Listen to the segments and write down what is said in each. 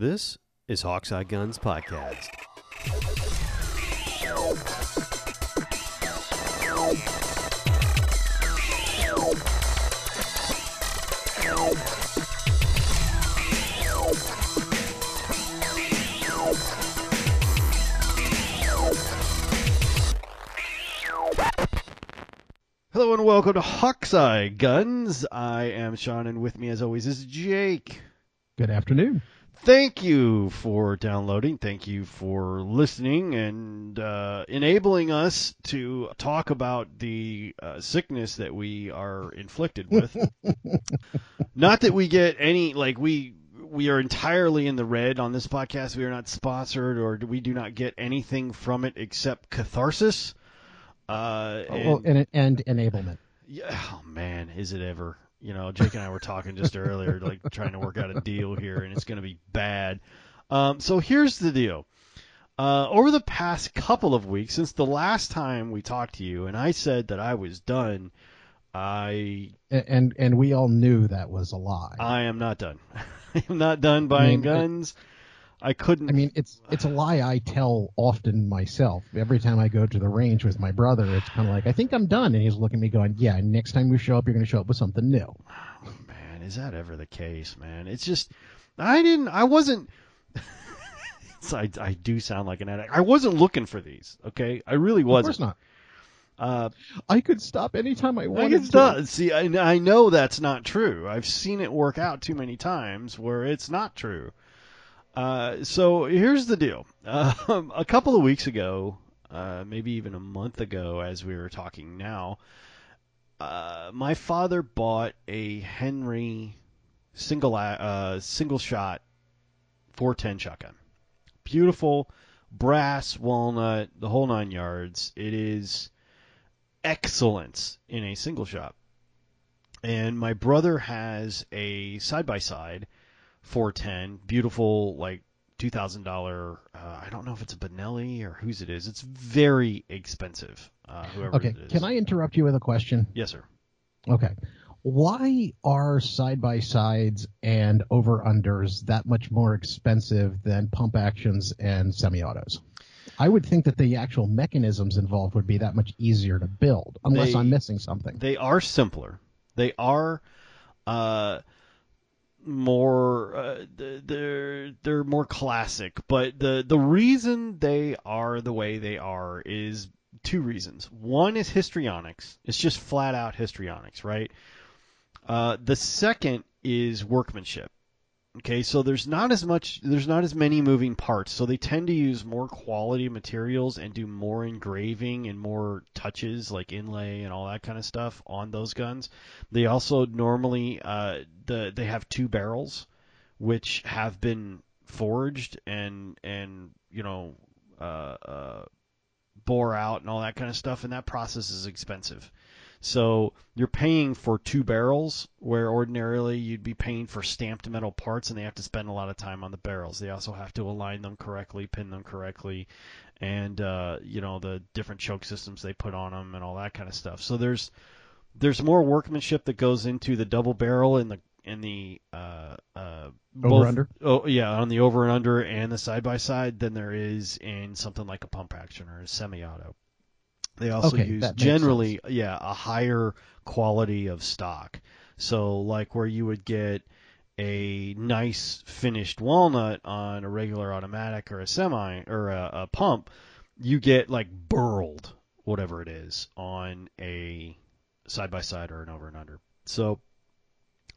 This is Hawkseye Guns Podcast. Hello and welcome to Hawkseye Guns. I am Sean, and with me, as always, is Jake. Good afternoon. Thank you for downloading. Thank you for listening and uh, enabling us to talk about the uh, sickness that we are inflicted with. not that we get any like we we are entirely in the red on this podcast. We are not sponsored, or we do not get anything from it except catharsis. Uh, and, well, and, and enablement. yeah, oh man, is it ever? You know, Jake and I were talking just earlier, like trying to work out a deal here, and it's going to be bad. Um, so here's the deal. Uh, over the past couple of weeks, since the last time we talked to you, and I said that I was done, I And and we all knew that was a lie. I am not done. I am not done buying mean, I- guns. I couldn't. I mean, it's it's a lie I tell often myself. Every time I go to the range with my brother, it's kind of like I think I'm done, and he's looking at me going, "Yeah, next time we show up, you're going to show up with something new." man, is that ever the case, man? It's just I didn't I wasn't so I, I do sound like an addict. I wasn't looking for these, okay? I really wasn't. Of course not. Uh, I could stop anytime I I wanted guess to. See, I, I know that's not true. I've seen it work out too many times where it's not true. Uh, so here's the deal. Um, a couple of weeks ago, uh, maybe even a month ago, as we were talking now, uh, my father bought a Henry single uh, single shot 410 shotgun. Beautiful brass walnut, the whole nine yards. It is excellence in a single shot. And my brother has a side by side 410, beautiful like two thousand dollar. Uh, I don't know if it's a Benelli or whose it is. It's very expensive. Uh, whoever Okay, it is. can I interrupt you with a question? Yes, sir. Okay. Why are side by sides and over unders that much more expensive than pump actions and semi autos? I would think that the actual mechanisms involved would be that much easier to build, unless They- I'm missing something. They are simpler. They are uh, more. Uh, they're they're more classic. But the the reason they are the way they are is two reasons. One is histrionics. It's just flat out histrionics, right? Uh, the second is workmanship. Okay, so there's not as much, there's not as many moving parts, so they tend to use more quality materials and do more engraving and more touches like inlay and all that kind of stuff on those guns. They also normally, uh, the they have two barrels, which have been forged and and you know, uh, uh, bore out and all that kind of stuff, and that process is expensive. So you're paying for two barrels where ordinarily you'd be paying for stamped metal parts and they have to spend a lot of time on the barrels. They also have to align them correctly, pin them correctly, and uh, you know the different choke systems they put on them and all that kind of stuff. So there's there's more workmanship that goes into the double barrel and the in the uh, uh, both- under? Oh yeah, on the over and under and the side by side than there is in something like a pump action or a semi-auto. They also Okay, use generally, yeah, a higher quality of stock. So, like where you would get a nice finished walnut on a regular automatic or a semi or a, a pump, you get like burled, whatever it is, on a side by side or an over and under. So,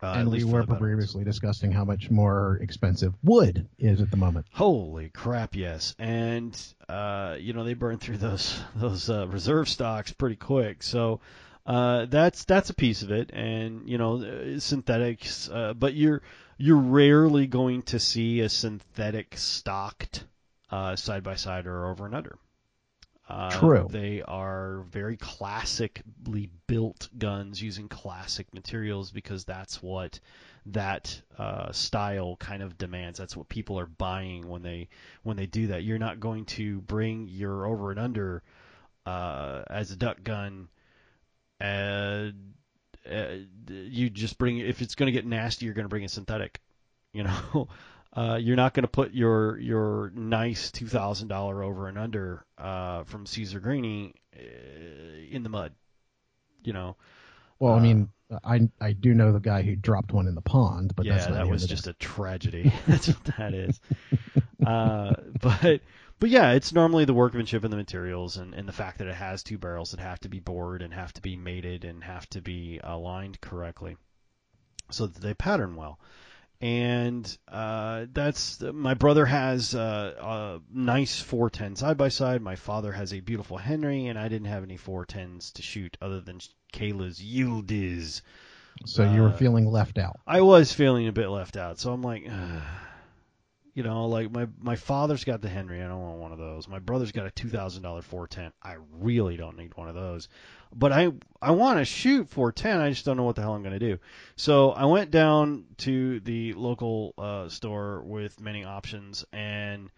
uh, and we were previously discussing how much more expensive wood is at the moment. Holy crap! Yes, and uh, you know they burn through those those uh, reserve stocks pretty quick. So uh, that's that's a piece of it, and you know uh, synthetics. Uh, but you're you're rarely going to see a synthetic stocked side by side or over and under. Uh, True. They are very classically built guns using classic materials because that's what that uh, style kind of demands. That's what people are buying when they when they do that. You're not going to bring your over and under uh, as a duck gun. And uh, you just bring if it's going to get nasty, you're going to bring a synthetic. You know, Uh, you're not going to put your your nice two thousand dollar over and under uh, from Cesare Guerini uh, in the mud. You know. Well, I Uh, mean, I I do know the guy who dropped one in the pond, but yeah, that's not that was just a tragedy. That's what that is. uh, but but yeah, it's normally the workmanship and the materials and, and the fact that it has two barrels that have to be bored and have to be mated and have to be aligned correctly so that they pattern well. And uh, that's my brother has uh, a nice 410 side by side. My father has a beautiful Henry, and I didn't have any 410s to shoot other than Kayla's Yildiz. So you were uh, feeling left out. I was feeling a bit left out, so I'm like, Ugh. you know, like my my father's got the Henry, I don't want one of those. My brother's got a two thousand dollar 410. I really don't need one of those, but I I want to shoot 410. I just don't know what the hell I'm gonna do. So I went down to the local uh, store with many options and.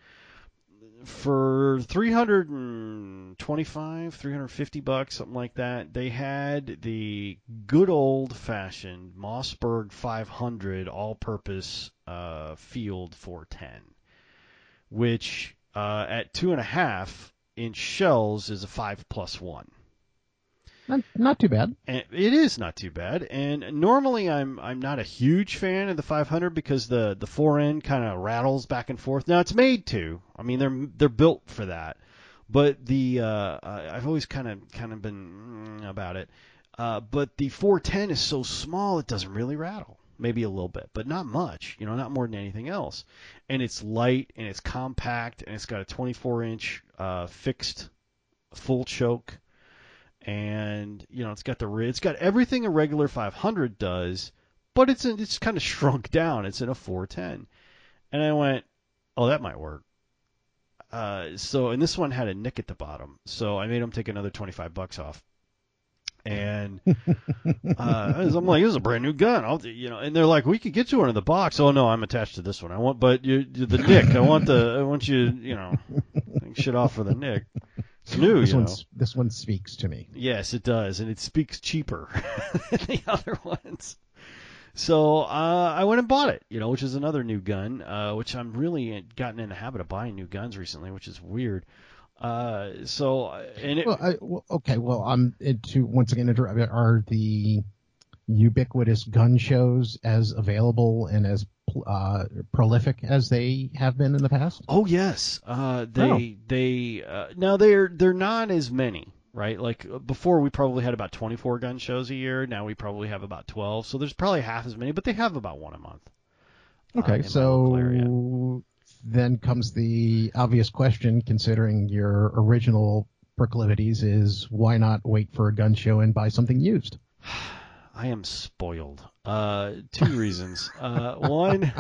For 325, 350 bucks, something like that, they had the good old fashioned Mossberg 500 all purpose uh, field 410, which uh, at two and a half inch shells is a five plus one. Not, not too bad. And it is not too bad. And normally I'm I'm not a huge fan of the 500 because the the fore end kind of rattles back and forth. Now it's made to. I mean they're they're built for that. But the uh, I've always kind of kind of been mm, about it. Uh, but the 410 is so small it doesn't really rattle. Maybe a little bit, but not much. You know, not more than anything else. And it's light and it's compact and it's got a 24 inch uh, fixed full choke and you know it's got the it's got everything a regular 500 does, but it's in, it's kind of shrunk down. It's in a 410, and I went, oh that might work. Uh, so and this one had a nick at the bottom, so I made him take another 25 bucks off. And uh, I'm like, this is a brand new gun. I'll, you know, and they're like, we could get you one in the box. Oh no, I'm attached to this one. I want, but you, the nick. I want the, I want you, you know, shit off for the nick. It's new, This know. this one speaks to me. Yes, it does, and it speaks cheaper than the other ones. So uh, I went and bought it, you know, which is another new gun, uh, which I'm really gotten in the habit of buying new guns recently, which is weird. Uh, so and it, Well, I, well, okay. Well, I'm into once again. Are the ubiquitous gun shows as available and as uh, prolific as they have been in the past? oh yes, uh, they they uh, now they're they're not as many, right? Like uh, before, we probably had about 24 gun shows a year. Now we probably have about 12. So there's probably half as many, but they have about one a month. uh, Okay, in my local area. so then comes the obvious question, considering your original proclivities, is why not wait for a gun show and buy something used? I am spoiled. Uh, two reasons. Uh, one,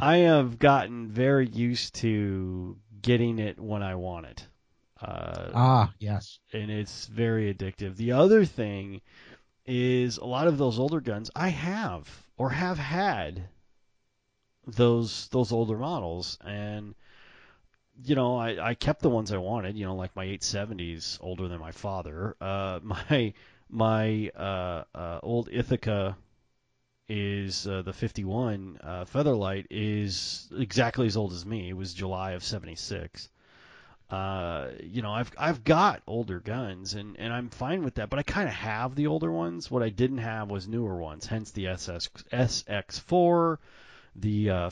I have gotten very used to getting it when I want it. Uh, Ah, yes. and it's very addictive. The other thing is a lot of those older guns I have or have had those those older models and you know I, I kept the ones I wanted you know like my 870s older than my father uh, my my uh, uh, old Ithaca is uh, the 51 uh, Featherlight is exactly as old as me it was July of 76 uh, you know, I've I've got older guns and, and I'm fine with that, but I kind of have the older ones. What I didn't have was newer ones, hence the SS SX4, the uh,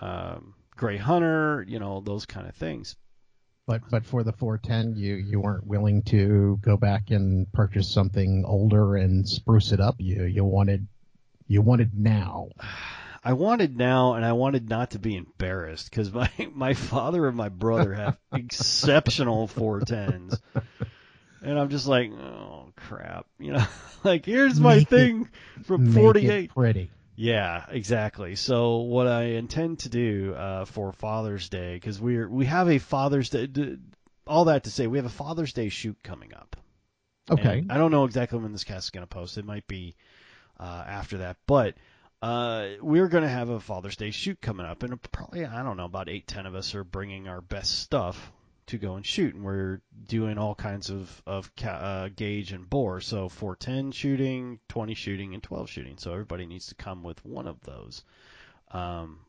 um, Gray Hunter, you know, those kind of things. But but for the 410, you you weren't willing to go back and purchase something older and spruce it up. You you wanted you wanted now. I wanted now, and I wanted not to be embarrassed because my my father and my brother have exceptional 410s, and I'm just like, oh crap, you know, like here's my Make it- thing from 48. pretty. Yeah, exactly. So what I intend to do uh, for Father's Day, because we're we have a Father's Day, d- all that to say, we have a Father's Day shoot coming up. Okay. And I don't know exactly when this cast is going to post. It might be uh, after that, but uh, we're going to have a Father's Day shoot coming up, and probably I don't know about eight, ten of us are bringing our best stuff to go and shoot, and we're doing all kinds of of ca- uh, gauge and bore. So 410 shooting, 20 shooting, and 12 shooting. So everybody needs to come with one of those. Um,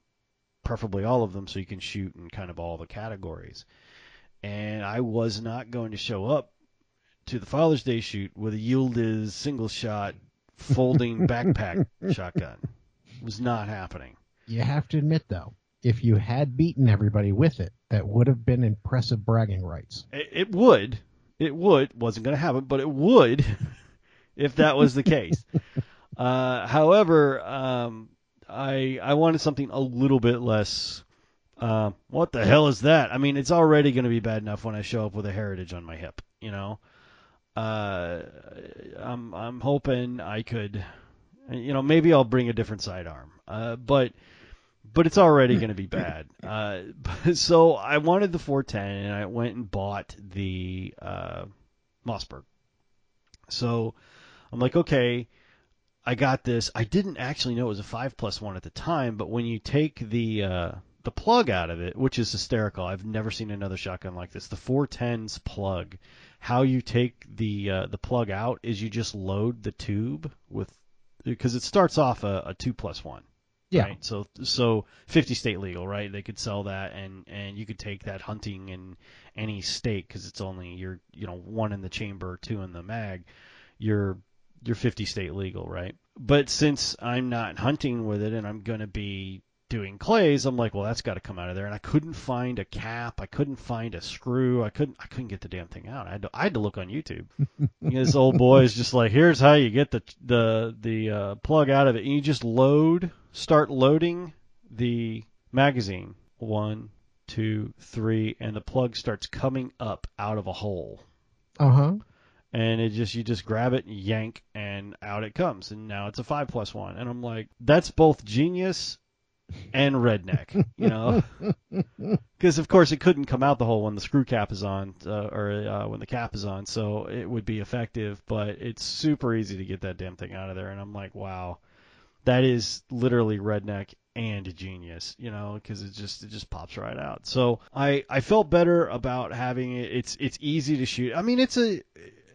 preferably all of them, so you can shoot in kind of all the categories. And I was not going to show up to the Father's Day shoot with a Yildiz single shot folding backpack shotgun. It was not happening. You have to admit, though, if you had beaten everybody with it, that would have been impressive bragging rights. It, it would. It would. Wasn't going to happen, but it would if that was the case. uh, however, um, I I wanted something a little bit less. Uh, what the hell is that? I mean, it's already going to be bad enough when I show up with a heritage on my hip. You know, uh, I'm I'm hoping I could, you know, maybe I'll bring a different sidearm. Uh, but but it's already going to be bad. Uh, so I wanted the 410, and I went and bought the uh, Mossberg. So I'm like, okay, I got this. I didn't actually know it was a five plus one at the time, but when you take the uh, the plug out of it, which is hysterical, I've never seen another shotgun like this. The 410's plug, how you take the uh, the plug out is you just load the tube with because it starts off a, a two plus one. Yeah. Right? So so 50 state legal, right? They could sell that and and you could take that hunting in any state because it's only you're you know one in the chamber, two in the mag. You're you're 50 state legal, right? But since I'm not hunting with it and I'm going to be doing clays, I'm like, well, that's got to come out of there. And I couldn't find a cap. I couldn't find a screw. I couldn't. I couldn't get the damn thing out. I had to. I had to look on YouTube. this old boy is just like, here's how you get the the the uh, plug out of it. And you just load, start loading the magazine. One, two, three, and the plug starts coming up out of a hole. Uh huh. and it just you just grab it and yank and out it comes. And now it's a five plus one. And i'm like that's both genius and redneck you know? Because of course it couldn't come out the hole when the screw cap is on uh, or uh, when the cap is on. So it would be effective but it's super easy to get that damn thing out of there. And i'm like wow that is literally redneck and genius, you know, because it just it just pops right out. So I I felt better about having it. It's it's easy to shoot. I mean, it's a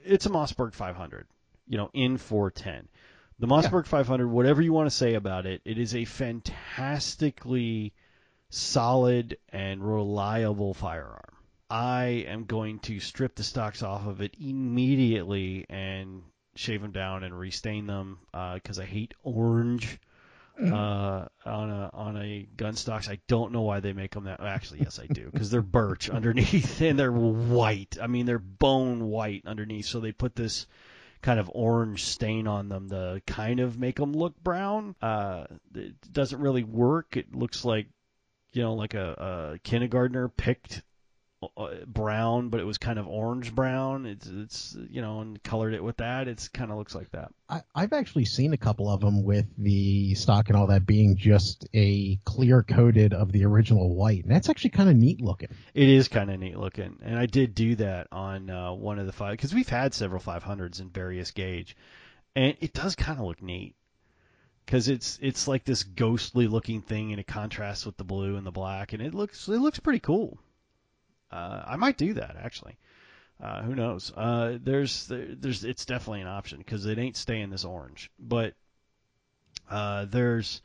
it's a Mossberg 500, you know, in 410. The Mossberg 500, whatever you want to say about it, it is a fantastically solid and reliable firearm. I am going to strip the stocks off of it immediately and shave them down and restain them because I hate orange uh, on a on a gun stocks. I don't know why they make them that. Actually, yes, I do because they're birch underneath and they're white. I mean, they're bone white underneath. So they put this kind of orange stain on them to kind of make them look brown. Uh, it doesn't really work. It looks like you know like a, a kindergartner picked uh, brown, but it was kind of orange brown. It's it's you know and colored it with that. It's kind of looks like that. I, I've actually seen a couple of them with the stock and all that being just a clear coated of the original white, and that's actually kind of neat looking. It is kind of neat looking, and I did do that on uh, one of the five because we've had several 500s in various gauge, and it does kind of look neat because it's it's like this ghostly looking thing, and it contrasts with the blue and the black, and it looks it looks pretty cool. Uh, I might do that actually. Uh, who knows? Uh, there's there's it's definitely an option because it ain't staying this orange, but uh, there's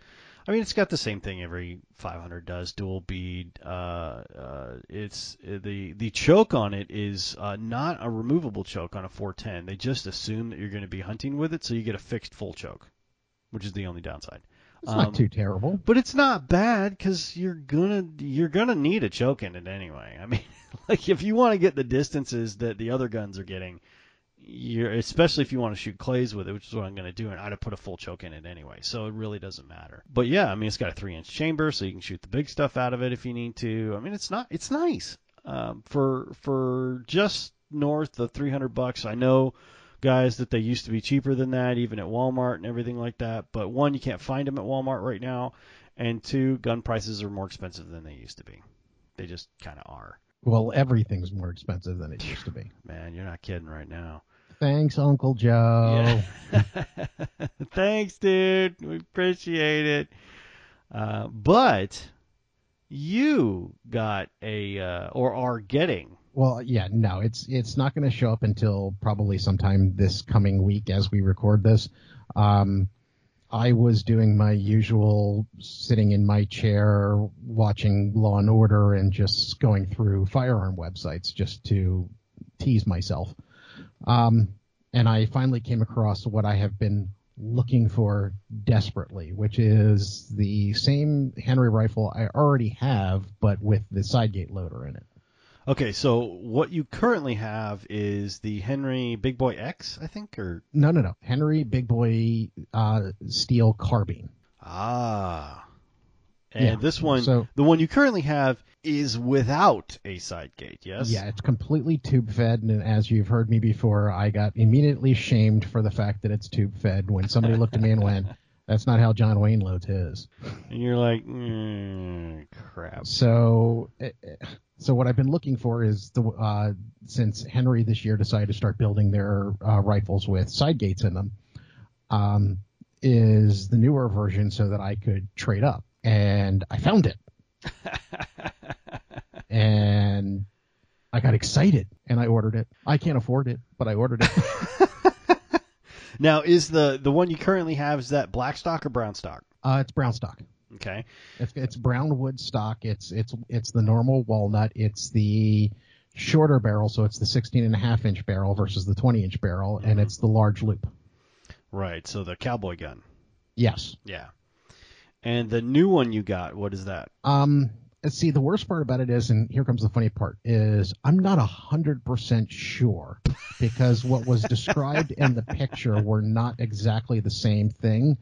I mean, it's got the same thing every 500 does, dual bead. Uh, uh, it's the the choke on it is uh, not a removable choke on a 410. They just assume that you're going to be hunting with it, so you get a fixed full choke, which is the only downside. It's Um, not too terrible. But it's not bad because you're gonna you're gonna need a choke in it anyway. I mean, like if you want to get the distances that the other guns are getting, you're especially if you want to shoot clays with it, which is what I'm gonna do, and I'd have put a full choke in it anyway. So it really doesn't matter. But yeah, I mean, it's got a three inch chamber, so you can shoot the big stuff out of it if you need to. I mean, it's not it's nice um, for for just north of 300 bucks. I know guys that they used to be cheaper than that, even at Walmart and everything like that. But one, you can't find them at Walmart right now, and two, gun prices are more expensive than they used to be. They just kind of are. Well, everything's more expensive than it used to be. Man, you're not kidding right now. Thanks, Uncle Joe. Yeah. Thanks, dude. We appreciate it. Uh, but you got a uh, or are getting Well, yeah, no, it's it's not going to show up until probably sometime this coming week as we record this. Um, I was doing my usual sitting in my chair watching Law and Order and just going through firearm websites just to tease myself. Um, and I finally came across what I have been looking for desperately, which is the same Henry rifle I already have, but with the side gate loader in it. Okay, so what you currently have is the Henry Big Boy X, I think, or No, no, no. Henry Big Boy uh, Steel Carbine. ah, and Yeah, this one, so- the one you currently have, is without a side gate. Yes. Yeah, it's completely tube fed, and as you've heard me before, I got immediately shamed for the fact that it's tube fed when somebody looked at me and went, "That's not how John Wayne loads his." And you're like, mm, crap. So, eh, eh, so what I've been looking for is the uh, since Henry this year decided to start building their uh, rifles with side gates in them, um, is the newer version so that I could trade up, and I found it, and I got excited and I ordered it. I can't afford it, but I ordered it. Now, is the the one you currently have is that black stock or brown stock? uh, it's brown stock. Okay. It's, it's brown wood stock. It's it's it's the normal walnut. It's the shorter barrel, so it's the 16 and a half inch barrel versus the 20 inch barrel, and it's the large loop. Right. So the cowboy gun. Yes. Yeah. And the new one you got, what is that? Um. See, the worst part about it is, and here comes the funny part, is I'm not a hundred percent sure because what was described in the picture were not exactly the same thing.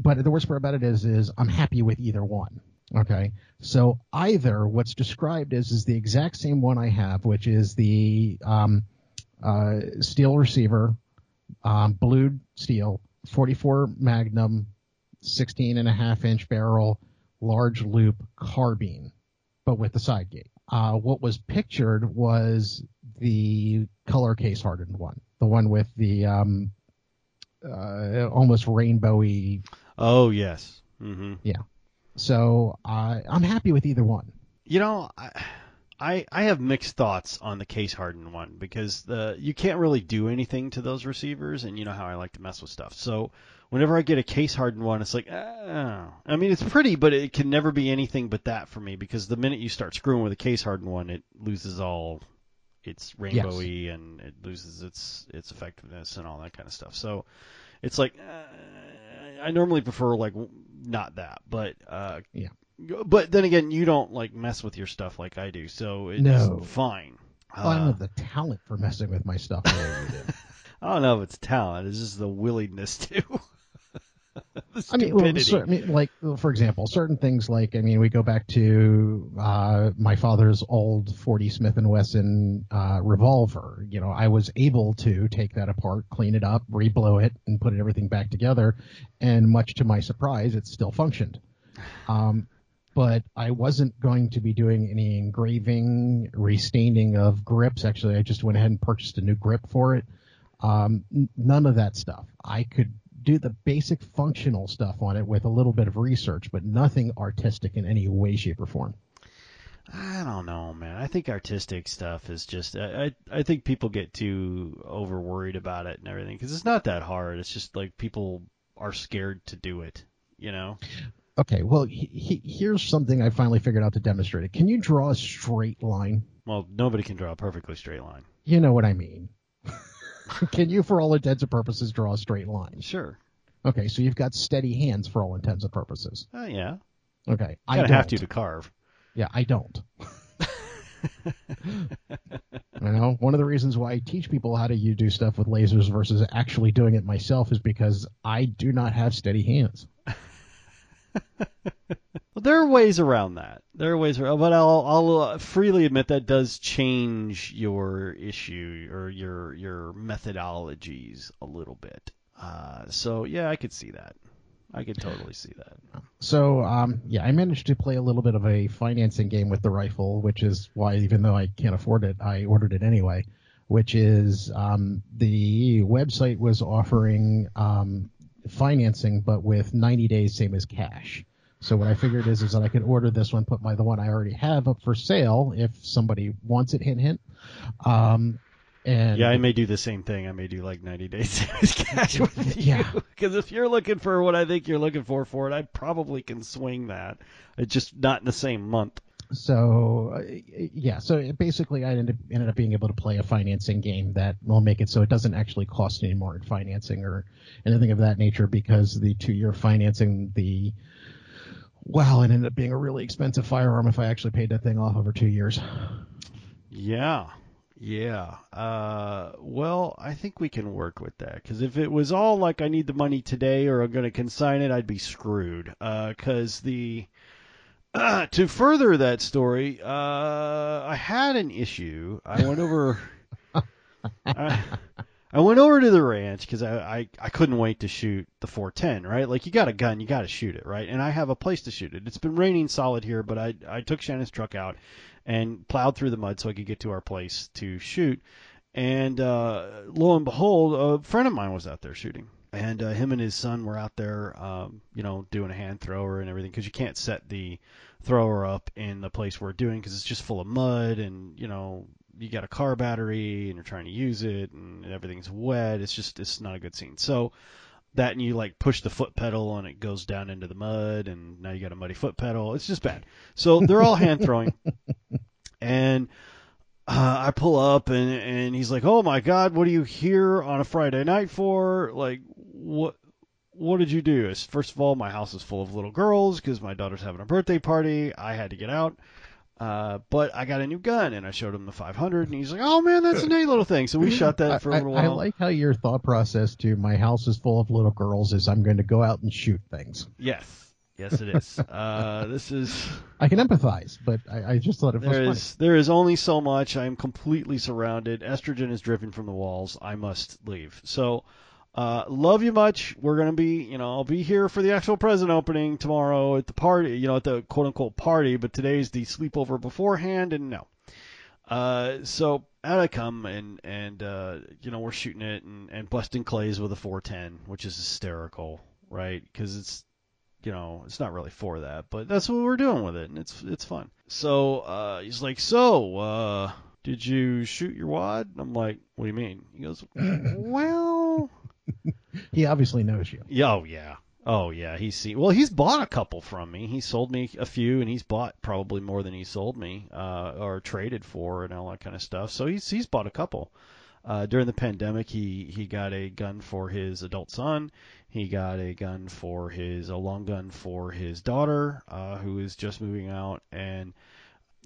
But the worst part about it is, is I'm happy with either one. Okay, so either what's described is is the exact same one I have, which is the um, uh, steel receiver, um, blued steel, 44 Magnum, 16 and a half inch barrel, large loop carbine, but with the side gate. Uh, what was pictured was the color case hardened one, the one with the um, uh, almost rainbowy. Oh yes. hmm Yeah. So I I'm happy with either one. You know, I, I I have mixed thoughts on the case hardened one because the you can't really do anything to those receivers, and you know how I like to mess with stuff. So whenever I get a case hardened one, it's like, oh. I mean, it's pretty, but it can never be anything but that for me because the minute you start screwing with a case hardened one, it loses all its rainbowy and it loses its its effectiveness and all that kind of stuff. So it's like uh, I normally prefer like not that, but uh, Yeah. But then again, you don't like mess with your stuff like I do, so it's No. fine. Well, I don't Uh, have the talent for messing with my stuff the way you do. I don't know if it's talent; it's just the willingness to. The I mean, well, stupidity. cer- I mean, like for example, certain things like I mean, we go back to uh, my father's old 40 Smith and Wesson uh, revolver. You know, I was able to take that apart, clean it up, reblue it, and put everything back together, and much to my surprise, it still functioned. Um, but I wasn't going to be doing any engraving, restaining of grips. Actually, I just went ahead and purchased a new grip for it. Um, n- none of that stuff. I could do the basic functional stuff on it with a little bit of research, but nothing artistic in any way, shape, or form. I don't know, man. I think artistic stuff is just. I I, I think people get too over worried about it and everything because it's not that hard. It's just like people are scared to do it. You know. Okay, well, he, he, here's something I finally figured out to demonstrate it. Can you draw a straight line? Well, nobody can draw a perfectly straight line. You know what I mean. Can you, for all intents and purposes, draw a straight line? Sure. Okay, so you've got steady hands for all intents and purposes. Uh, yeah. Okay, I don't. have to to carve. Yeah, I don't. you know, one of the reasons why I teach people how to you do stuff with lasers versus actually doing it myself is because I do not have steady hands. There are ways around that. There are ways around, but I'll I'll uh, freely admit that does change your issue or your your methodologies a little bit. Uh, so yeah, I could see that. I could totally see that. So, um, yeah, I managed to play a little bit of a financing game with the rifle, which is why, even though I can't afford it, I ordered it anyway. Which is um, the website was offering um, financing, but with 90 days, same as cash. So what I figured is is that I could order this one, put my the one I already have up for sale if somebody wants it. Hint hint. Um, And Yeah, I may do the same thing. I may do like 90 days cash with you. Yeah. Because if you're looking for what I think you're looking for for it, I probably can swing that. It's just not in the same month. So uh, yeah, so basically I ended, ended up being able to play a financing game that will make it so it doesn't actually cost any more in financing or anything of that nature because the two-year financing the wow, it ended up being a really expensive firearm if I actually paid that thing off over two years. Yeah. Yeah. Uh, well, I think we can work with that because if it was all like I need the money today or I'm going to consign it, I'd be screwed. Because the to further that story, uh, I had an issue. I went over. I, I went over to the ranch because I, I I couldn't wait to shoot the 410. Right, like you got a gun, you got to shoot it, right? And I have a place to shoot it. It's been raining solid here, but I I took Shannon's truck out and plowed through the mud so I could get to our place to shoot. And uh, lo and behold, a friend of mine was out there shooting, and uh, him and his son were out there, um, you know, doing a hand thrower and everything because you can't set the thrower up in the place we're doing because it's just full of mud and you know you got a car battery and you're trying to use it and everything's wet. It's just it's not a good scene. So that and you like push the foot pedal and it goes down into the mud and now you got a muddy foot pedal. It's just bad. So they're all hand throwing. And uh, I pull up and and he's like, "Oh my god, what are you here on a Friday night for? Like what what did you do?" It's, First of all, my house is full of little girls because my daughter's having a birthday party. I had to get out. Uh, but I got a new gun and I showed him the 500 and he's like, "Oh man, that's a neat little thing." So we shot that for a I, little I, I while. like how your thought process to my house is full of little girls is I'm going to go out and shoot things. Yes. Yes, it is. uh, this is I can empathize, but I, I just thought it was there funny. is there is only so much. I am completely surrounded. Estrogen is dripping from the walls. I must leave. So, uh, love you much. We're gonna be, you know, I'll be here for the actual present opening tomorrow at the party, you know, at the quote unquote party. But today's the sleepover beforehand, and no. Uh, so out I come and and uh, you know we're shooting it and, and busting clays with a 410, which is hysterical, right? Because it's you know, it's not really for that, but that's what we're doing with it, and it's it's fun. So uh, he's like, so uh, did you shoot your wad? I'm like, what do you mean? He goes, well, He obviously knows you. yeah, oh yeah, oh yeah. He's seen, well, he's bought a couple from me. He sold me a few, and he's bought probably more than he sold me uh, or traded for, and all that kind of stuff. So he's he's bought a couple. Uh, during the pandemic, he he got a gun for his adult son. He got a gun for his a long gun for his daughter, uh, who is just moving out, and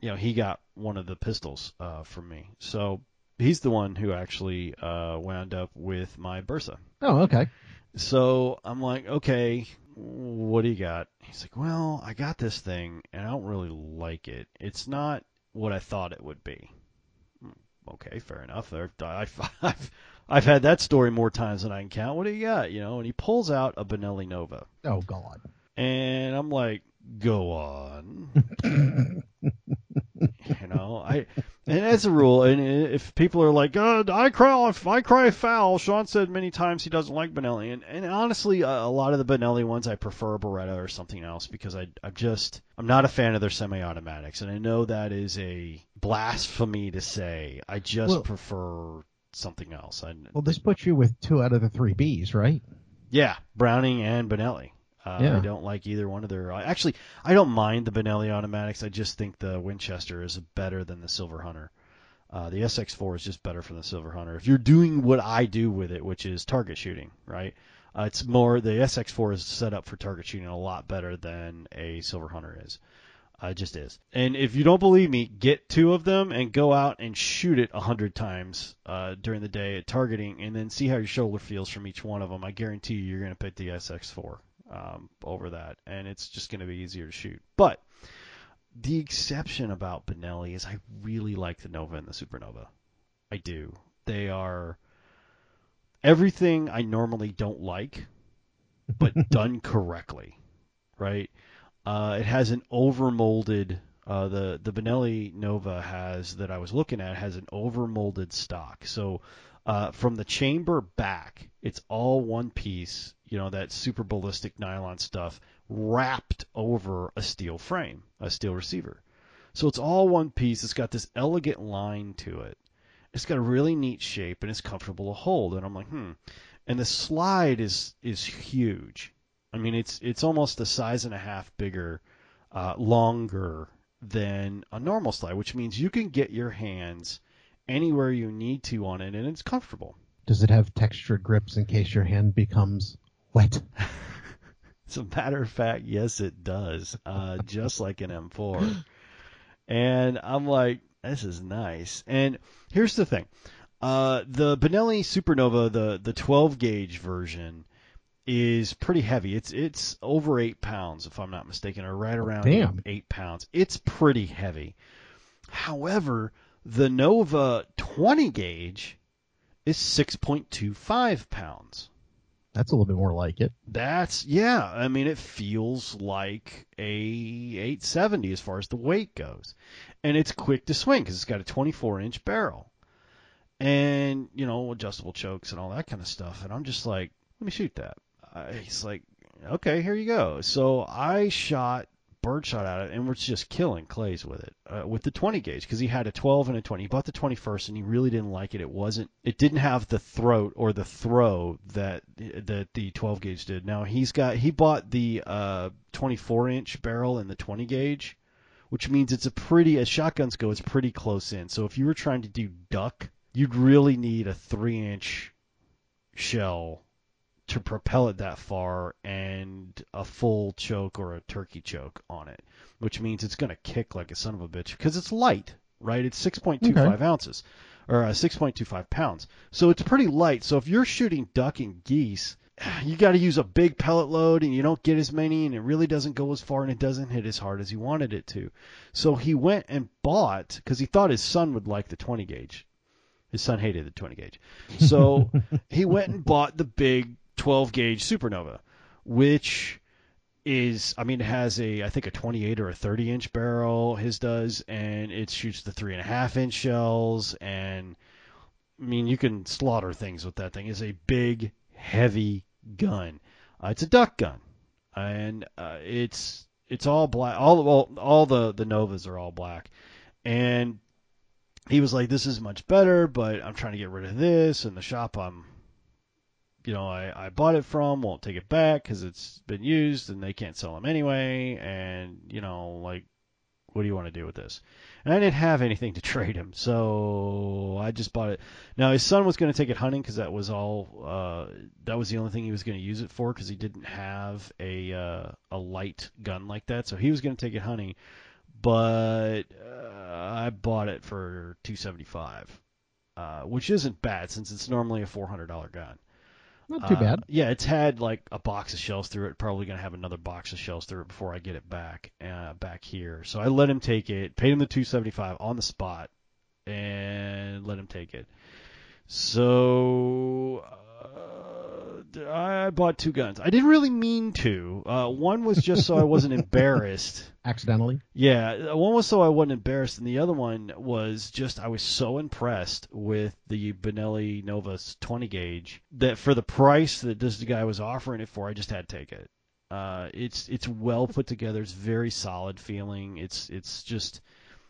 you know he got one of the pistols uh, from me. So he's the one who actually uh, wound up with my Bersa. Oh, okay. So I'm like, okay, what do you got? He's like, well, I got this thing, and I don't really like it. It's not what I thought it would be. Okay, fair enough. I've, I've, I've had that story more times than I can count. What do you got? You know, and he pulls out a Benelli Nova, Oh God. and I'm like, go on. you know, I and as a rule, and if people are like, oh, I cry, I cry foul. Sean said many times he doesn't like Benelli, and, and honestly, a, a lot of the Benelli ones I prefer Beretta or something else because I I'm just I'm not a fan of their semi-automatics, and I know that is a blasphemy to say. I just Well- prefer something else. I, Well, this puts you with two out of the three Bs, right? yeah, Browning and Benelli. Uh, Yeah. I don't like either one of their. Actually, I don't mind the Benelli automatics. I just think the Winchester is better than the Silver Hunter. Uh, the SX4 is just better for the Silver Hunter. If you're doing what I do with it, which is target shooting, right? Uh, it's more the SX4 is set up for target shooting a lot better than a Silver Hunter is. Uh, it just is. And if you don't believe me, get two of them and go out and shoot it a hundred times uh, during the day at targeting, and then see how your shoulder feels from each one of them. I guarantee you, you're going to pick the SX4 um, over that, and it's just going to be easier to shoot. But the exception about Benelli is I really like the Nova and the Supernova. I do. They are everything I normally don't like, but done correctly, right? Uh, it has an overmolded. Uh, the the Benelli Nova has that I was looking at has an overmolded stock. So uh, from the chamber back, it's all one piece. You know that super ballistic nylon stuff wrapped over a steel frame, a steel receiver. So it's all one piece. It's got this elegant line to it, It's got a really neat shape and it's comfortable to hold. And I'm like, hmm. And the slide is is huge. I mean, it's it's almost a size and a half bigger, uh, longer than a normal slide, which means you can get your hands anywhere you need to on it, and it's comfortable. Does it have textured grips in case your hand becomes wet? As a matter of fact, yes, it does, uh, just like an M4. And I'm like, this is nice. And here's the thing. Uh, the Benelli Supernova, the, the 12 gauge version, is pretty heavy. It's it's over eight pounds, if I'm not mistaken, or right around Damn. eight pounds. It's pretty heavy. However, the Nova 20 gauge is 6.25 pounds. That's a little bit more like it. That's yeah. I mean, it feels like a 870 as far as the weight goes, and it's quick to swing because it's got a 24 inch barrel, and you know adjustable chokes and all that kind of stuff. And I'm just like, let me shoot that. Uh, he's like, okay, here you go. So I shot birdshot at it and was just killing clays with it uh, with the 20 gauge because he had a 12 and a 20 he bought the 21st and he really didn't like it. It wasn't it didn't have the throat or the throw that that the 12 gauge did. Now he's got he bought the uh 24 inch barrel and the 20 gauge which means it's a pretty as shotguns go it's pretty close in. So if you were trying to do duck you'd really need a 3 inch shell to propel it that far and a full choke or a turkey choke on it, which means it's going to kick like a son of a bitch because it's light, right? It's 6.25 Okay. ounces or uh, 6.25 pounds. So it's pretty light. So if you're shooting duck and geese, you got to use a big pellet load and you don't get as many and it really doesn't go as far and it doesn't hit as hard as he wanted it to. So he went and bought because he thought his son would like the 20 gauge. His son hated the 20 gauge. So he went and bought the big 12 gauge Supernova, which is, I mean, it has a, I think a 28 or a 30 inch barrel, his does, and it shoots the three and a half inch shells. And I mean, you can slaughter things with that thing. It's a big, heavy gun. Uh, it's a duck gun, and uh, it's it's all black. All well, all the the Novas are all black, and he was like, "This is much better, but I'm trying to get rid of this." And the shop I'm, you know, I, I bought it from won't take it back because it's been used and they can't sell them anyway. And you know, like, what do you want to do with this? And I didn't have anything to trade him, so I just bought it. Now his son was going to take it hunting because that was all. Uh, that was the only thing he was going to use it for because he didn't have a uh, a light gun like that. So he was going to take it hunting, but uh, I bought it for two seventy five, uh, which isn't bad since it's normally a four hundred dollar gun. Not too Uh, bad. Yeah, it's had like a box of shells through it. Probably gonna have another box of shells through it before I get it back uh, back here. So I let him take it, paid him the two seventy five on the spot, and let him take it. So I bought two guns. I didn't really mean to. Uh, one was just so I wasn't embarrassed. Accidentally. Yeah, one was so I wasn't embarrassed, and the other one was just I was so impressed with the Benelli Novus 20 gauge that for the price that this guy was offering it for, I just had to take it. Uh, it's it's well put together. It's very solid feeling. It's it's just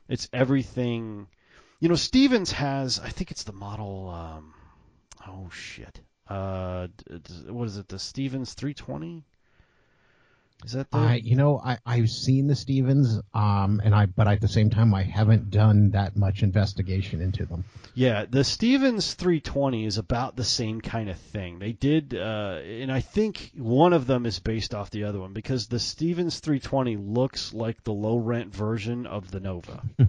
it's everything. You know, Stevens has I think it's the model. Um, oh shit. Uh, what is it? The Stevens 320. Is that the? I, you know, I, I've seen the Stevens, um, and I, but at the same time, I haven't done that much investigation into them. Yeah, the Stevens 320 is about the same kind of thing. They did, uh, and I think one of them is based off the other one because the Stevens 320 looks like the low rent version of the Nova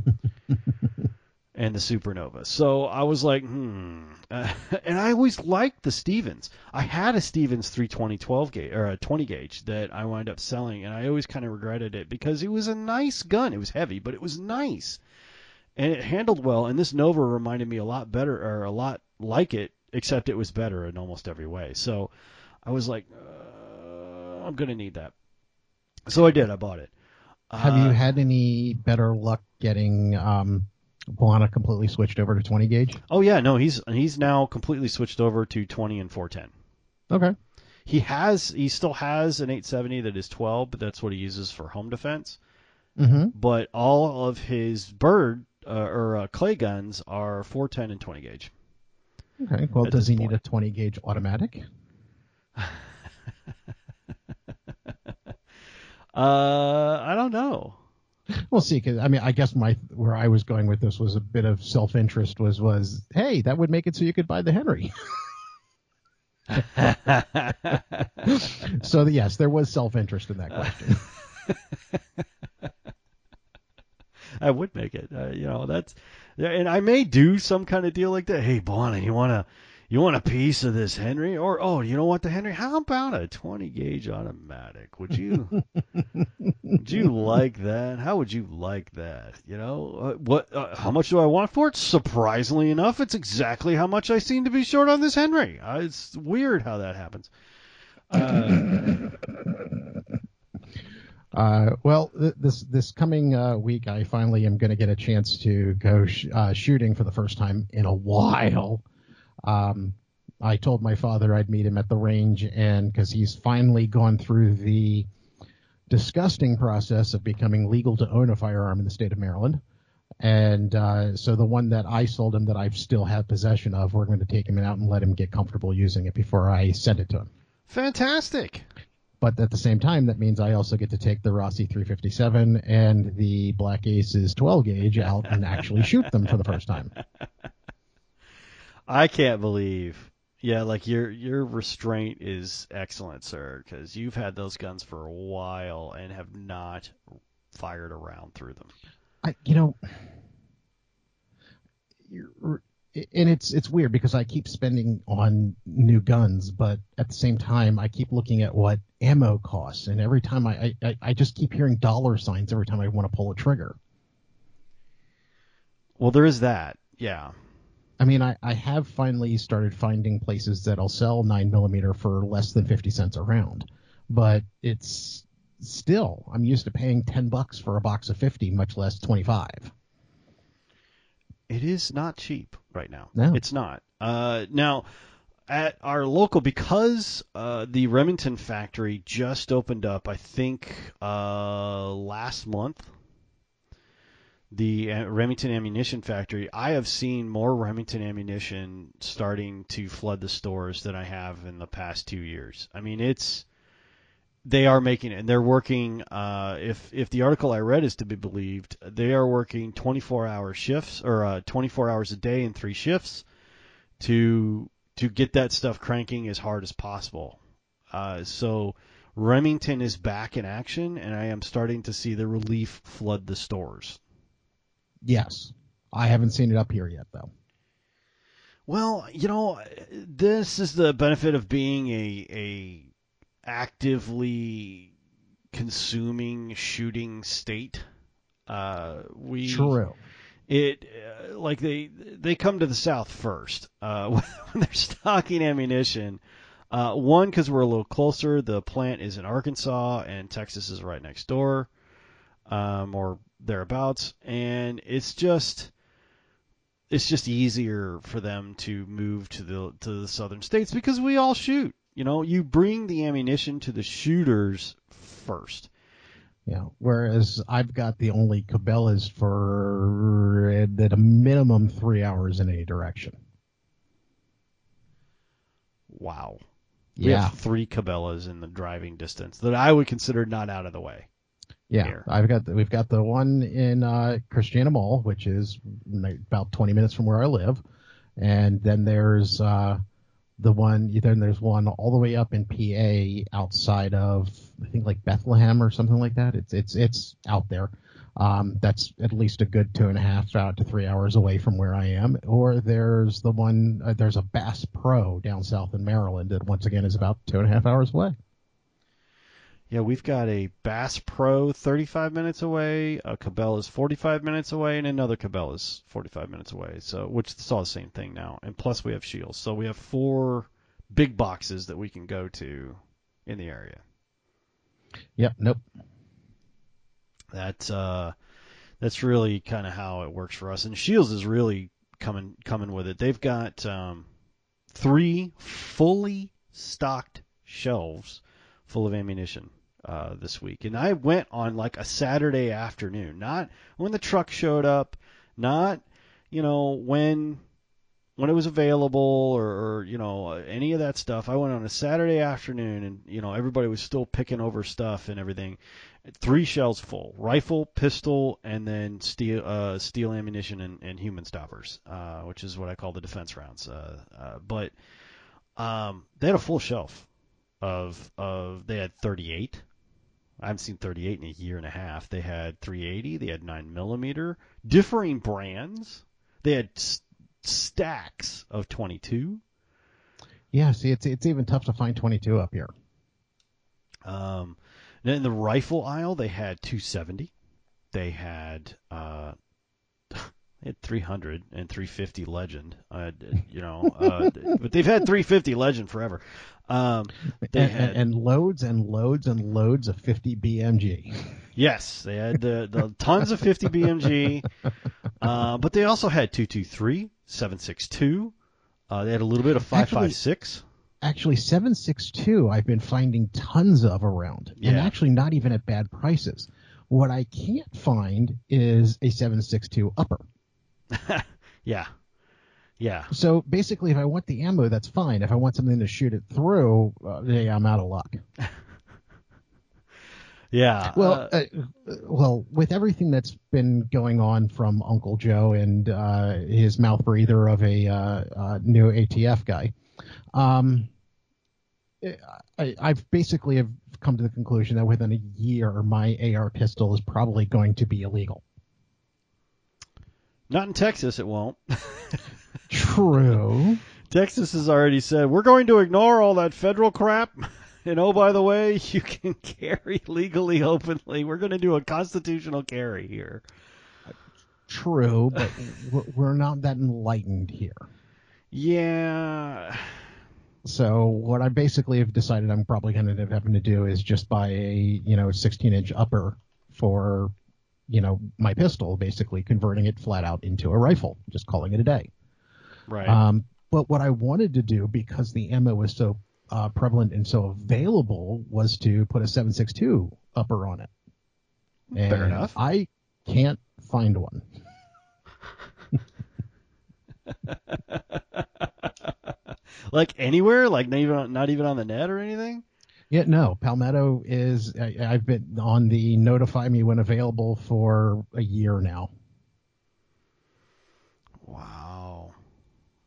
and the Supernova. So I was like, hmm. Uh, and I always liked the Stevens. I had a Stevens 320 12 gauge or a 20 gauge that I wound up selling, and I always kind of regretted it because it was a nice gun. It was heavy, but it was nice and it handled well. And this Nova reminded me a lot better, or a lot like it, except it was better in almost every way. So I was like, uh, I'm gonna need that. So I did. I bought it. Have Uh, you had any better luck getting um, Polana completely switched over to 20 gauge? Oh yeah, no, he's he's now completely switched over to 20 and 410. Okay. He has he still has an 870 that is 12, but that's what he uses for home defense. Mm-hmm. But all of his bird uh, or uh, clay guns are 410 and 20 gauge. Okay. Well, does he need a 20 gauge automatic? Uh, I don't know. We'll see. Cause I mean, I guess my where I was going with this was a bit of self interest. Was was hey, that would make it so you could buy the Henry. so yes, there was self interest in that question. I would make it. Uh, you know, that's and I may do some kind of deal like that. Hey, Bonnie, you want to you want a piece of this Henry? Or oh, you don't want the Henry? How about a 20 gauge automatic? Would you would you like that? How would you like that? You know, uh, what uh, how much do I want for it? Surprisingly enough, it's exactly how much I seem to be short on this Henry. Uh, it's weird how that happens. Uh, Uh, well, th- this this coming uh, week, I finally am going to get a chance to go sh- uh, shooting for the first time in a while. Um, I told my father I'd meet him at the range, and because he's finally gone through the disgusting process of becoming legal to own a firearm in the state of Maryland. And uh, so the one that I sold him that I still have possession of, we're going to take him out and let him get comfortable using it before I send it to him. fantastic. But at the same time, that means I also get to take the Rossi 357 and the Black Aces 12 gauge out and actually shoot them for the first time. I can't believe. Yeah, like your your restraint is excellent, sir, because you've had those guns for a while and have not fired around through them. I, you know, you're, and it's it's weird because I keep spending on new guns, but at the same time, I keep looking at what ammo costs, and every time I I, I just keep hearing dollar signs every time I want to pull a trigger. Well, there is that. Yeah. I mean, I, I have finally started finding places that'll sell nine millimeter for less than fifty cents a round, but it's still I'm used to paying ten bucks for a box of fifty, much less twenty five. It is not cheap right now. No. It's not. Uh, now, at our local, because uh, the Remington factory just opened up, I think uh, last month. The uh, Remington ammunition factory. I have seen more Remington ammunition starting to flood the stores than I have in the past two years. I mean, it's they are making it, and they're working. Uh, if if the article I read is to be believed, they are working 24 hour shifts or uh, 24 hours a day in three shifts to to get that stuff cranking as hard as possible. Uh, so Remington is back in action, and I am starting to see the relief flood the stores. Yes, I haven't seen it up here yet though. Well, you know, this is the benefit of being a a actively consuming shooting state. Uh, we True. it uh, like they they come to the south first uh, when they're stocking ammunition. Uh, one because we're a little closer. The plant is in Arkansas, and Texas is right next door, um, or thereabouts, and it's just it's just easier for them to move to the to the southern states because we all shoot. You know, you bring the ammunition to the shooters first. Yeah. Whereas I've got the only Cabela's for at a minimum three hours in any direction. Wow. We Yeah. have three Cabela's in the driving distance that I would consider not out of the way. Yeah, here. I've got the, we've got the one in uh, Christiana Mall, which is about 20 minutes from where I live, and then there's uh, the one. Then there's one all the way up in PA, outside of I think like Bethlehem or something like that. It's it's it's out there. Um, that's at least a good two and a half out to three hours away from where I am. Or there's the one. Uh, there's a Bass Pro down south in Maryland that once again is about two and a half hours away. Yeah, we've got a Bass Pro 35 minutes away, a Cabela's 45 minutes away, and another Cabela's 45 minutes away. So, which is all the same thing now. And plus, we have Scheels. So we have four big boxes that we can go to in the area. Yep. Nope. That's uh, that's really kind of how it works for us. And Scheels is really coming coming with it. They've got um, three fully stocked shelves full of ammunition uh, this week, and I went on like a Saturday afternoon, not when the truck showed up, not you know when when it was available or, or you know any of that stuff. I went on a Saturday afternoon and you know everybody was still picking over stuff and everything. Three shells full, rifle, pistol, and then steel uh, steel ammunition and, and human stoppers, uh, which is what I call the defense rounds. Uh, uh, but um, they had a full shelf of of they had 38. I haven't seen 38 in a year and a half. They had 380. They had 9 millimeter, differing brands. They had s- stacks of 22. Yeah, see, it's it's even tough to find 22 up here. Um, then in the rifle aisle, they had 270. They had uh, they had 300 and 350 Legend. Uh, you know, uh, but they've had 350 Legend forever. Um, they and, had and loads and loads and loads of 50 BMG. yes, they had the, the tons of 50 BMG, uh, but they also had 223, 762. Uh, they had a little bit of 556. Actually, 762 I've been finding tons of around, and actually not even at bad prices. What I can't find is a 762 upper. yeah, yeah. So basically, if I want the ammo, that's fine. If I want something to shoot it through, uh, yeah, I'm out of luck. Yeah. Well, uh, uh, well, with everything that's been going on from Uncle Joe and uh, his mouth breather of a uh, uh, new ATF guy, um, I, I've basically have come to the conclusion that within a year, my AR pistol is probably going to be illegal. Not in Texas, it won't. True. Texas has already said we're going to ignore all that federal crap. And oh, by the way, you can carry legally openly. We're going to do a constitutional carry here. True, but we're- not that enlightened here. Yeah. So what I basically have decided I'm probably going to end up having to do is just buy a you know 16 inch upper for you know my pistol, basically converting it flat out into a rifle, just calling it a day. Right. Um, but what I wanted to do because the ammo was so uh, prevalent and so available was to put a 7.62 upper on it. And Fair enough. I can't find one. like anywhere, like not even not even on the net or anything. Yeah, no. Palmetto is. I, I've been on the notify me when available for a year now. Wow.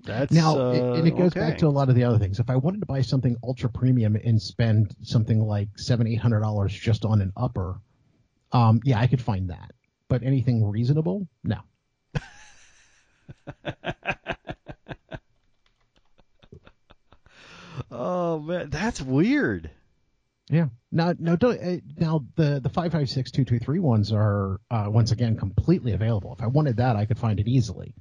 That's Now, uh, it- and it goes okay. back to a lot of the other things. If I wanted to buy something ultra premium and spend something like seven, eight hundred dollars just on an upper, um, yeah, I could find that. But anything reasonable, no. Oh man, that's weird. Yeah. Now, no, don't, uh, now the the five five six two two three ones are uh, once again completely available. If I wanted that, I could find it easily.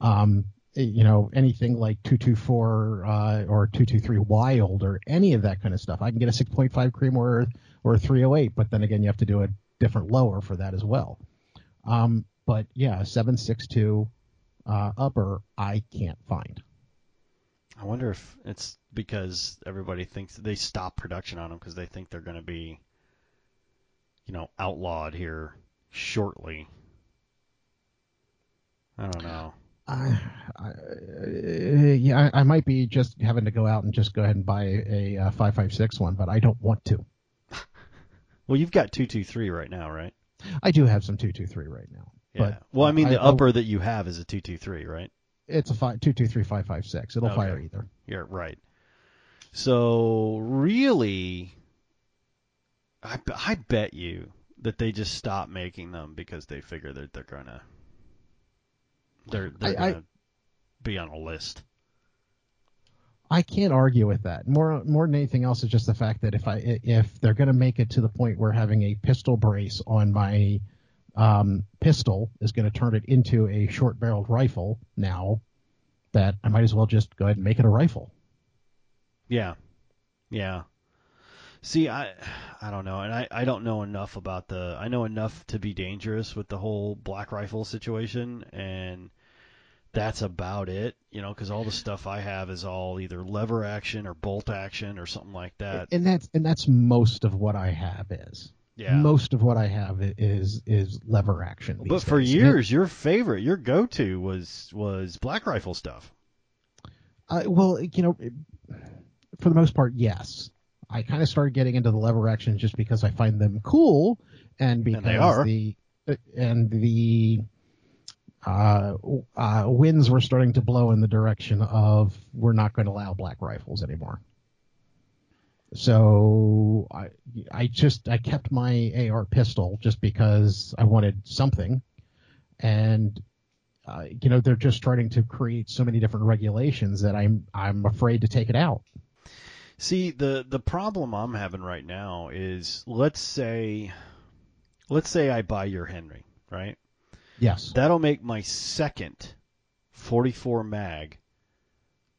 Um, eh, you know, anything like two two four uh, or two two three Wylde or any of that kind of stuff, I can get a six point five cream or or three oh eight. But then again, you have to do a different lower for that as well. Um, but yeah, seven six two uh, upper, I can't find. I wonder if it's because everybody thinks they stop production on them because they think they're going to be, you know, outlawed here shortly. I don't know. I, I, yeah, I, I might be just having to go out and just go ahead and buy a, uh 556 one, but I don't want to. Well, you've got two two three right now, right? I do have some 223 right now. Yeah. But well, I mean, the I- upper that you have is a two two three, right? It's a five, 223 556. It'll Okay. fire either. You're right. So really, I, I bet you that they just stop making them because they figure that they're gonna they're they're I- I- gonna be on a list. I can't argue with that. More more than anything else is just the fact that if I if they're going to make it to the point where having a pistol brace on my um, pistol is going to turn it into a short barreled rifle now, that I might as well just go ahead and make it a rifle. Yeah, yeah. See, I I don't know, and I I don't know enough about the. I know enough to be dangerous with the whole black rifle situation, and that's about it. You know, because all the stuff I have is all either lever action or bolt action or something like that. and that's and that's most of what I have is. Yeah. Most of what I have is is lever action. but for days. years, your favorite, your go-to was was black rifle stuff. Uh, well, you know, for the most part, yes. I kind of started getting into the lever action just because I find them cool, and because they are. the and the uh, uh, winds were starting to blow in the direction of we're not going to allow black rifles anymore. So I I just I kept my AR pistol just because I wanted something, and uh, you know they're just starting to create so many different regulations that I'm I'm afraid to take it out. See, the the problem I'm having right now is let's say let's say I buy your Henry, right? Yes. That'll make my second 44 mag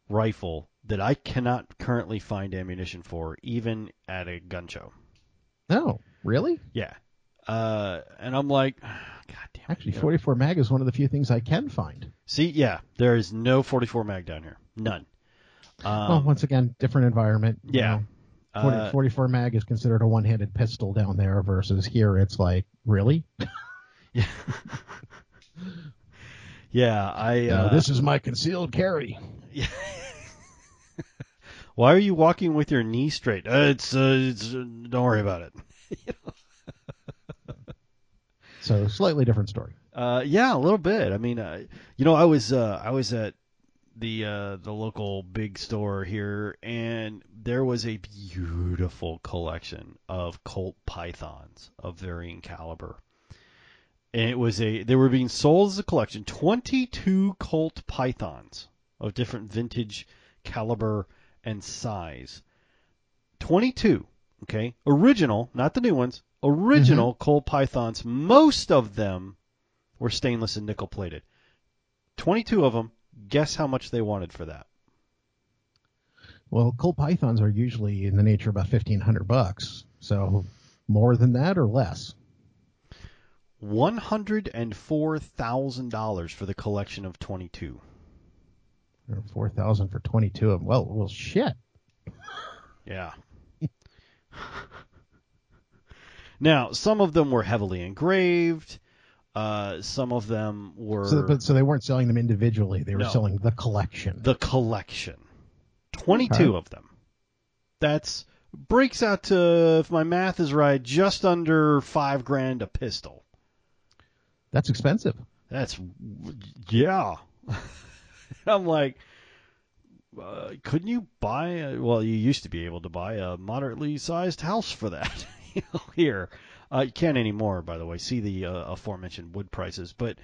rifle that I cannot currently find ammunition for even at a gun show. No, really? Yeah. Uh, and I'm like, God damn it. Actually, you know. 44 mag is one of the few things I can find. See, yeah, there is no 44 mag down here. None. Um, well, once again, different environment. yeah. know. 40, uh, 44 mag is considered a one-handed pistol down there versus here it's like really yeah. yeah, I. Uh, this is my concealed carry Yeah. Why are you walking with your knee straight? Uh, it's, uh, it's uh, don't worry about it. so slightly different story Uh, yeah, a little bit. I mean, uh, you know, I was uh, I was at the uh, the local big store here, and there was a beautiful collection of Colt pythons of varying caliber. And it was a they were being sold as a collection, 22 Colt pythons of different vintage caliber and size. 22, okay? Original, not the new ones. Original mm-hmm. Colt pythons. Most of them were stainless and nickel plated. 22 of them. Guess how much they wanted for that? well colt pythons are usually in the nature of about 1500 bucks so more than that or less $104,000 for the collection of 22. Or 4000 for 22 of them well well shit Yeah. now, some of them were heavily engraved. Uh, some of them were so, but, so they weren't selling them individually they were No. selling the collection the collection. 22 Okay. of them. That's breaks out to, if my math is right, just under five grand a pistol. that's expensive That's yeah. I'm like, uh, couldn't you buy? A, well, you used to be able to buy a moderately sized house for that. you know, here, uh, you can't anymore. By the way, see the uh, aforementioned wood prices, but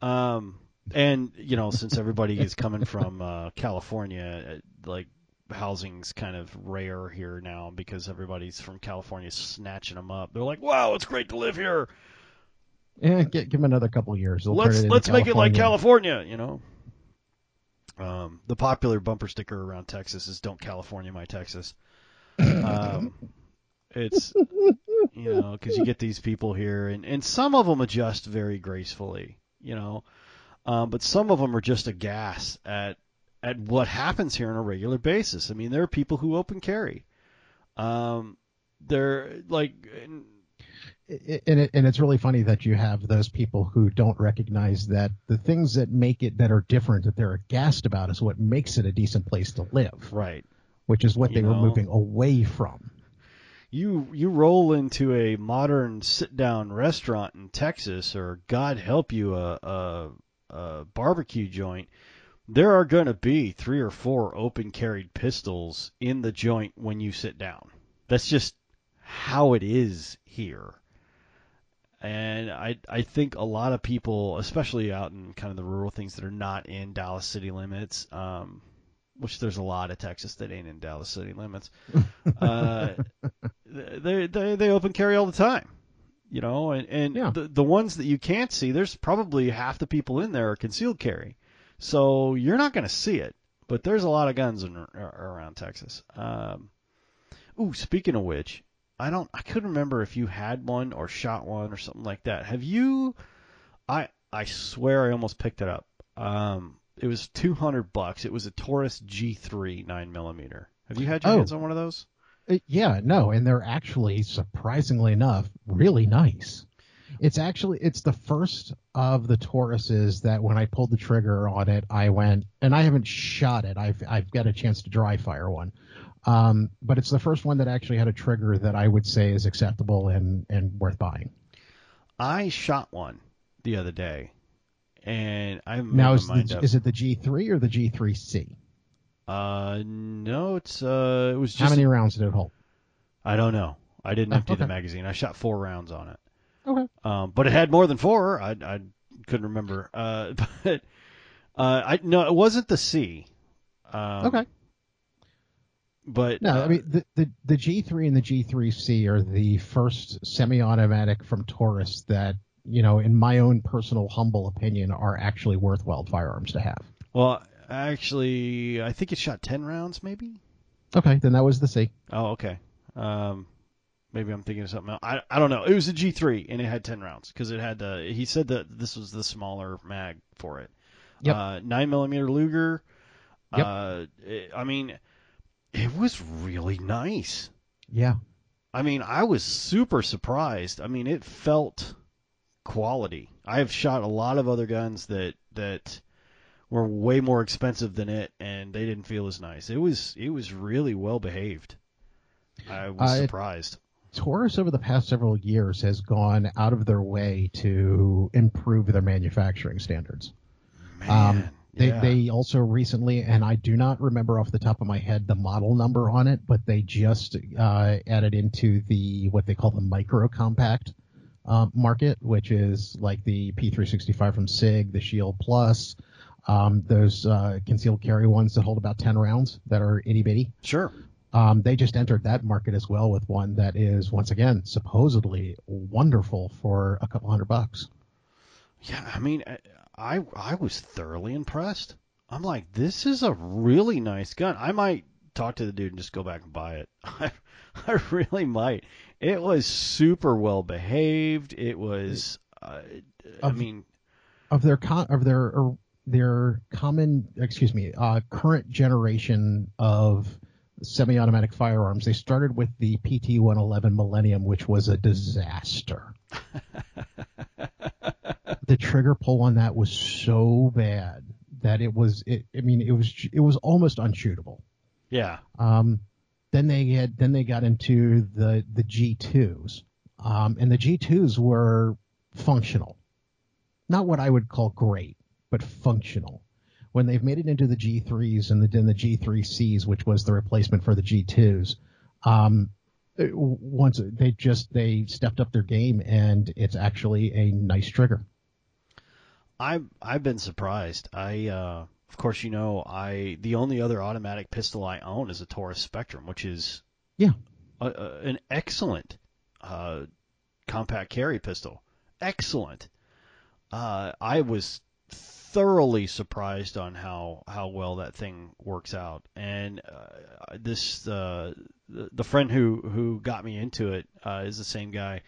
um, and you know, since everybody is coming from uh, California, uh, like housing's kind of rare here now because everybody's from California snatching them up. They're like, wow, it's great to live here. yeah give, give them another couple of years They'll let's let's make it like California. California, you know. Um, the popular bumper sticker around Texas is "Don't California my Texas." Um, it's you know because you get these people here, and and some of them adjust very gracefully, you know, um, but some of them are just aghast at at what happens here on a regular basis. I mean, there are people who open carry. Um, they're like, and- and it, and it's really funny that you have those people who don't recognize that the things that make it that are different that they're aghast about is what makes it a decent place to live, right. which is what You they were moving away from. you you roll into a modern sit down restaurant in Texas or God help you a a, a barbecue joint there are going to be three or four open carried pistols in the joint when you sit down that's just how it is here and I I think a lot of people especially out in kind of the rural things that are not in Dallas city limits um which there's a lot of Texas that ain't in Dallas city limits uh, they they they open carry all the time, you know, and and Yeah. the the ones that you can't see, there's probably half the people in there are concealed carry, so you're not going to see it. But there's a lot of guns in, around Texas. Um, ooh, speaking of which, I don't, I couldn't remember if you had one or shot one or something like that. Have you? I I swear I almost picked it up. Um, it was 200 bucks. It was a Taurus G3 nine millimeter. Have you had your Oh. hands on one of those? Uh, yeah, no, and they're actually surprisingly enough really nice. It's actually it's the first of the Tauruses that when I pulled the trigger on it, I went and I haven't shot it. I've I've got a chance to dry fire one, um, but it's the first one that actually had a trigger that I would say is acceptable and and worth buying. I shot one the other day, and I Now is, the, is it the G3 or the G3C? Uh, no, it's uh, it was just How many rounds did it hold? I don't know. I didn't Oh, empty the magazine. I shot four rounds on it. Okay. Um, but it had more than four. I, I couldn't remember. Uh, but uh, I no, it wasn't the C. Um, Okay. But No, uh, I mean the, the the G3 and the G3C are the first semi-automatic from Taurus that you know, in my own personal humble opinion, are actually worthwhile firearms to have. well, actually, I think it shot ten rounds, maybe. Okay, then that was the C. Oh, okay. Um, maybe I'm thinking of something else. I I don't know. It was a G3 and it had ten rounds because it had the. He said that this was the smaller mag for it. Yep. Uh, nine millimeter Luger. Yep. Uh, it- I mean, it was really nice. Yeah. I mean, I was super surprised. I mean, it felt quality. I have shot a lot of other guns that that were way more expensive than it, and they didn't feel as nice. It was it was really well behaved. I was Uh, surprised. Taurus over the past several years has gone out of their way to improve their manufacturing standards. Man, Um, They yeah. they also recently, and I do not remember off the top of my head the model number on it, but they just uh, added into the what they call the micro compact uh, market, which is like the P365 from Sig, the Shield Plus, um, those uh, concealed carry ones that hold about 10 rounds that are itty bitty. sure. Um, they just entered that market as well with one that is once again supposedly wonderful for a couple hundred bucks. Yeah, I mean, I I, was thoroughly impressed. I'm like, this is a really nice gun. I might talk to the dude and just go back and buy it. I, I really might. It was super well behaved. It was, uh, I mean, of their con- of their or their common excuse me uh, current generation of semi-automatic firearms they started with the pt111 millennium which was a disaster the trigger pull on that was so bad that it was it, i mean it was it was almost unshootable yeah, um, then they had then they got into the the G2s, um, and the G2s were functional, not what I would call great, but functional. When they've made it into the G3s and the, then the G3Cs, which was the replacement for the G2s, um, once they just they stepped up their game, and it's actually a nice trigger. I I've been surprised. I uh, of course you know I the only other automatic pistol I own is a Taurus Spectrum, which is Yeah. a, a, an excellent uh, compact carry pistol. Excellent. Uh, I was thoroughly surprised on how how well that thing works out, and uh, this uh, the, the friend who who got me into it uh, is the same guy.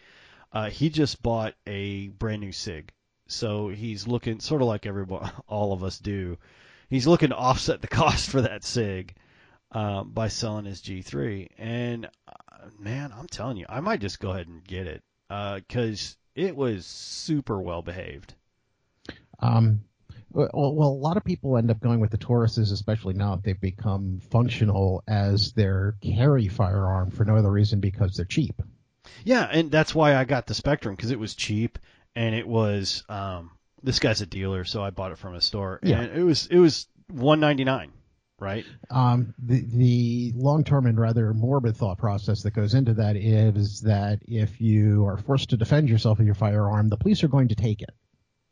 Uh, he just bought a brand new Sig, so he's looking sort of like everyone, all of us do. He's looking to offset the cost for that Sig uh, by selling his G3. And uh, man, I'm telling you, I might just go ahead and get it because it was super well behaved. Um, well, well, a lot of people end up going with the Tauruses, especially now that they've become functional as their carry firearm for no other reason because they're cheap. Yeah, and that's why I got the Spectrum because it was cheap and it was. Um, this guy's a dealer, so I bought it from a store. Yeah. and it was it was 199, right? Um, the the long term and rather morbid thought process that goes into that is that if you are forced to defend yourself with your firearm, the police are going to take it.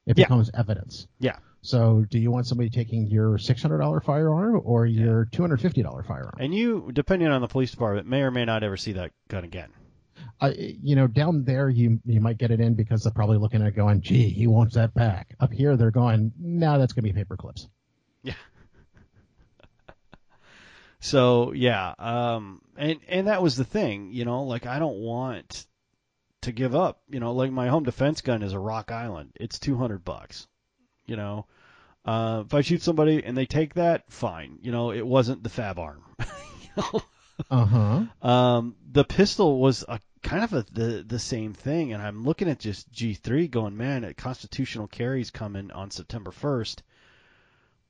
It Yeah. becomes evidence. Yeah. So, do you want somebody taking your six hundred dollar firearm or your two hundred fifty dollar firearm? And you, depending on the police department, may or may not ever see that gun again. Uh, you know, down there you you might get it in because they're probably looking at it going, gee, he wants that back. Up here they're going, no, that's gonna be paper clips. So yeah, um, and and that was the thing, you know, like I don't want to give up, you know, like my home defense gun is a Rock Island. It's two hundred bucks, you know. Uh, if I shoot somebody and they take that, fine. You know, it wasn't the Fabarm. you know? Uh huh. Um, the pistol was a kind of a, the the same thing, and I'm looking at just G3, going, man, at constitutional carries coming on September 1st.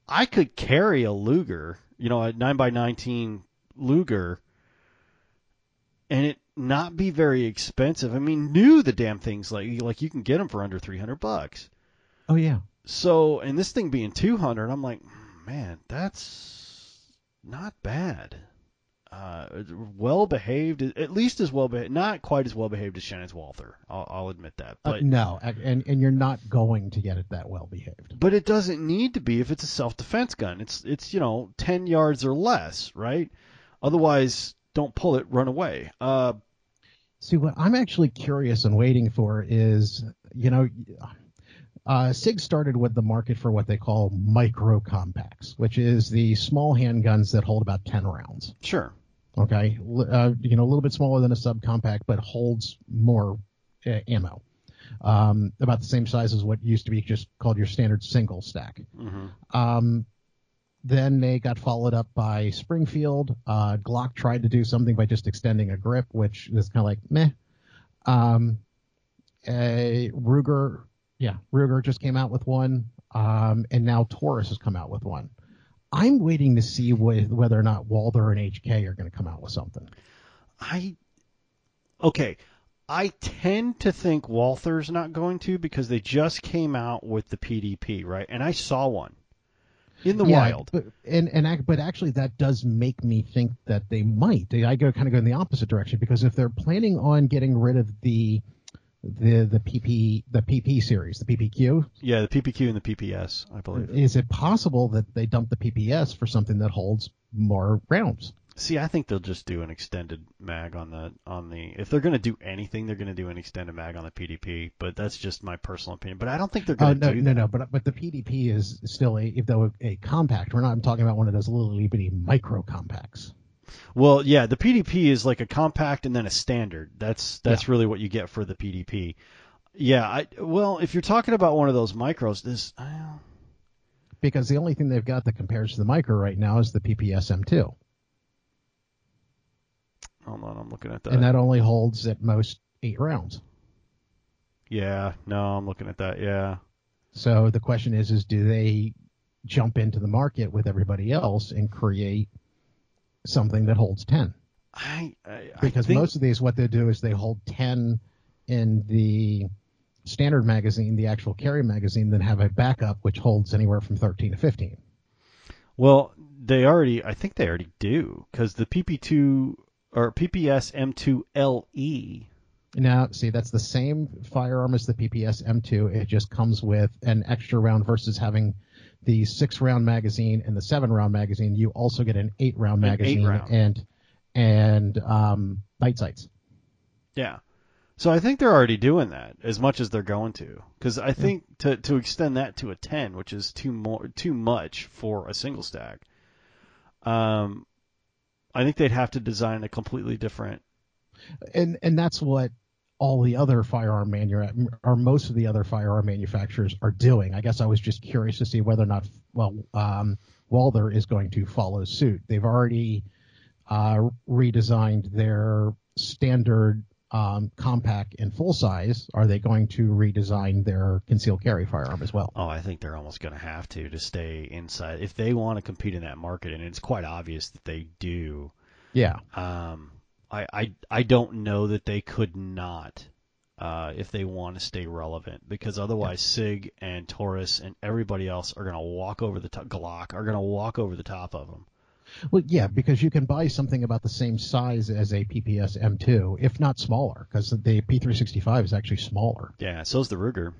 I could carry a Luger, you know, a nine by nineteen Luger, and it not be very expensive. I mean, new the damn things like like you can get them for under 300 bucks. Oh yeah. So, and this thing being 200, I'm like, man, that's not bad. Uh, well behaved, at least as well behaved, not quite as well behaved as Shannon's Walther. I'll, I'll admit that, Uh, but no, and and you're not going to get it that well behaved. but it doesn't need to be if it's a self defense gun. It's it's you know 10 yards or less, right? Otherwise, don't pull it, run away. Uh, See, what I'm actually curious and waiting for is, you know, uh, SIG started with the market for what they call micro compacts, which is the small handguns that hold about 10 rounds. sure. Okay, uh, you know, a little bit smaller than a subcompact, but holds more uh, ammo. Um, about the same size as what used to be just called your standard single stack. hmm Um, then they got followed up by Springfield. Uh, Glock tried to do something by just extending a grip, which is kind of like meh. Um, a Ruger, yeah, Ruger just came out with one, um, and now Taurus has come out with one. I'm waiting to see wh- whether or not Walther and HK are going to come out with something. I okay. I tend to think Walther's not going to because they just came out with the PDP, right? And I saw one in the Yeah, wild. but and and but actually that does make me think that they might. I go kind of go in the opposite direction because if they're planning on getting rid of the the the PP the PP series, the PPQ, Yeah, the PPQ and the PPS, I believe. is it possible that they dump the PPS for something that holds more rounds? See, I think they'll just do an extended mag on the on the. If they're going to do anything, they're going to do an extended mag on the PDP. But that's just my personal opinion. But I don't think they're Oh going to no do no that. no, but but the PDP is still a if though a compact. We're not I'm talking about one of those little itty bitty micro compacts. Well, yeah, the PDP is like a compact and then a standard. That's that's really what you get for the PDP. Yeah, I well, if you're talking about one of those micros, this uh, Because the only thing they've got that compares to the micro right now is the PPS M2. hold on, I'm looking at that. and that only holds at most eight rounds. yeah, no, I'm looking at that. Yeah, So the question is, is do they jump into the market with everybody else and create something that holds ten? I, I Because I think, most of these, what they do is they hold ten in the standard magazine, the actual carry magazine, then have a backup which holds anywhere from thirteen to fifteen. well, they already, I think they already do because the PP2 or PPS M2 LE. Now, see, that's the same firearm as the PPS M2. It just comes with an extra round versus having the six round magazine and the seven round magazine. You also get an eight round An eight magazine round. and and um, night sights. Yeah. So I think they're already doing that as much as they're going to, because I think to to extend that to a ten, which is too more too much for a single stack. Um, I think they'd have to design a completely different. And and that's what all the other firearm manu or most of the other firearm manufacturers are doing. I guess I was just curious to see whether or not well um, Walther is going to follow suit. They've already uh, redesigned their standard um, compact and full size. Are they going to redesign their concealed carry firearm as well? Oh, I think they're almost going to have to to stay inside if they want to compete in that market, and it's quite obvious that they do. Yeah. Um, I I I don't know that they could not. Uh, if they want to stay relevant, because otherwise Sig and Taurus and everybody else are going to walk over the top. Glock are going to walk over the top of them. Well, yeah, because you can buy something about the same size as a PPS M2, if not smaller, because the P365 is actually smaller. Yeah, so is the Ruger.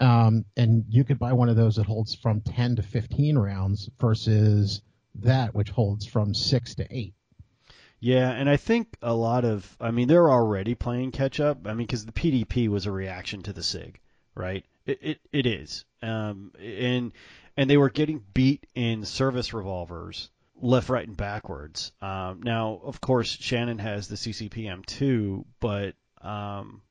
Um, and you could buy one of those that holds from 10 to 15 rounds versus that which holds from 6 to 8. Yeah, and I think a lot of, I mean, they're already playing catch up. I mean, because the PDP was a reaction to the Sig, right? It it, it is, um, and and they were getting beat in service revolvers left, right, and backwards. Um, now, of course, Shannon has the CCP M2, but um,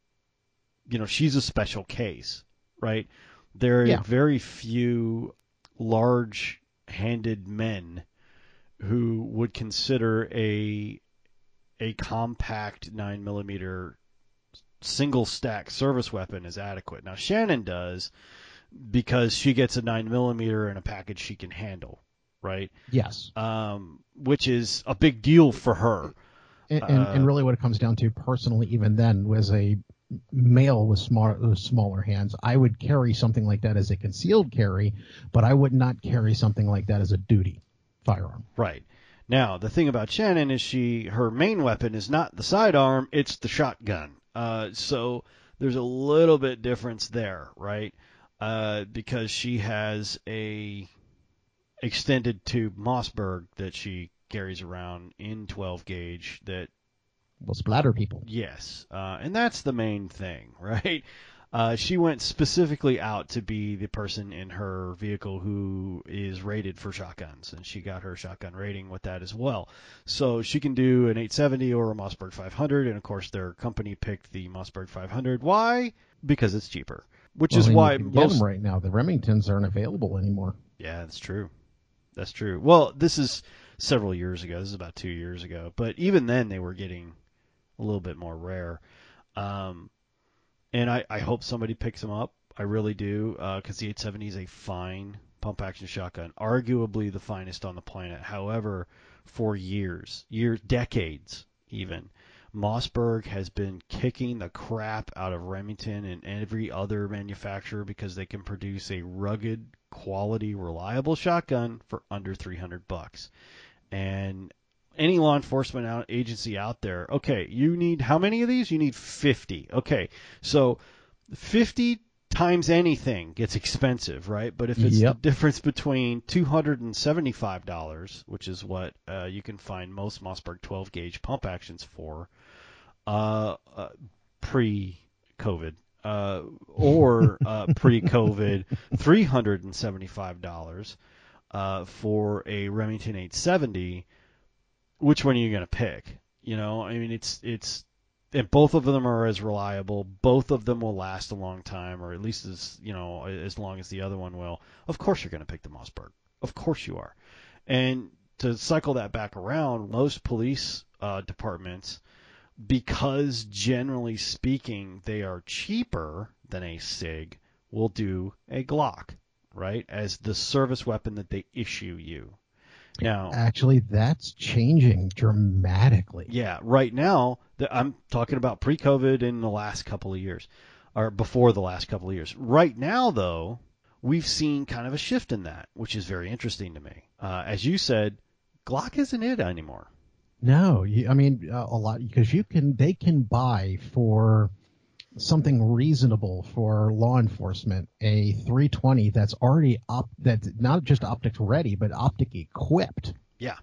you know, she's a special case, right? There are Yeah. very few large-handed men who would consider a a compact nine millimeter single stack service weapon is adequate. Now Shannon does because she gets a nine millimeter in a package she can handle, right? Yes. Um, which is a big deal for her. And, and, Uh, and really, what it comes down to, personally, even then, was a male with small, with smaller hands. I would carry something like that as a concealed carry, but I would not carry something like that as a duty firearm. Right. Now, the thing about Shannon is she her main weapon is not the sidearm, it's the shotgun. Uh, so there's a little bit difference there, right? Uh, because she has a extended tube Mossberg that she carries around in 12 gauge that Will splatter people. Yes, uh, and that's the main thing, right? Uh, she went specifically out to be the person in her vehicle who is rated for shotguns, and she got her shotgun rating with that as well. So she can do an 870 or a Mossberg 500, and of course their company picked the Mossberg 500. Why? Because it's cheaper, which Well, is why you can get most them right now. The Remingtons aren't available anymore. yeah, that's true. That's true. Well, this is several years ago. This is about two years ago. But even then, they were getting a little bit more rare. Um, and I, I hope somebody picks them up. I really do, uh, because the 870 is a fine pump action shotgun, arguably the finest on the planet. However, for years, years, decades even, Mossberg has been kicking the crap out of Remington and every other manufacturer because they can produce a rugged, quality, reliable shotgun for under 300 bucks. And any law enforcement out, agency out there, okay, you need how many of these? You need 50. Okay, so 50 times anything gets expensive, right? But if it's Yep. the difference between $275, which is what uh, you can find most Mossberg 12 gauge pump actions for, uh, uh, pre-COVID, uh, or uh, pre-COVID, $375 uh, for a Remington 870. Which one are you going to pick? You know, I mean, it's it's and both of them are as reliable. Both of them will last a long time, or at least as you know as long as the other one will. Of course, you're going to pick the Mossberg. Of course, you are. And to cycle that back around, most police uh, departments, because generally speaking they are cheaper than a Sig, will do a Glock, right, as the service weapon that they issue you. Now, Actually, that's changing dramatically. yeah, right now the, I'm talking about pre-COVID in the last couple of years, or before the last couple of years. Right now, though, we've seen kind of a shift in that, which is very interesting to me. Uh, as you said, Glock isn't it anymore. No, you, I mean uh, a lot because you can they can buy for something reasonable for law enforcement a 320 that's already up that's not just optics ready but optic equipped. Yeah.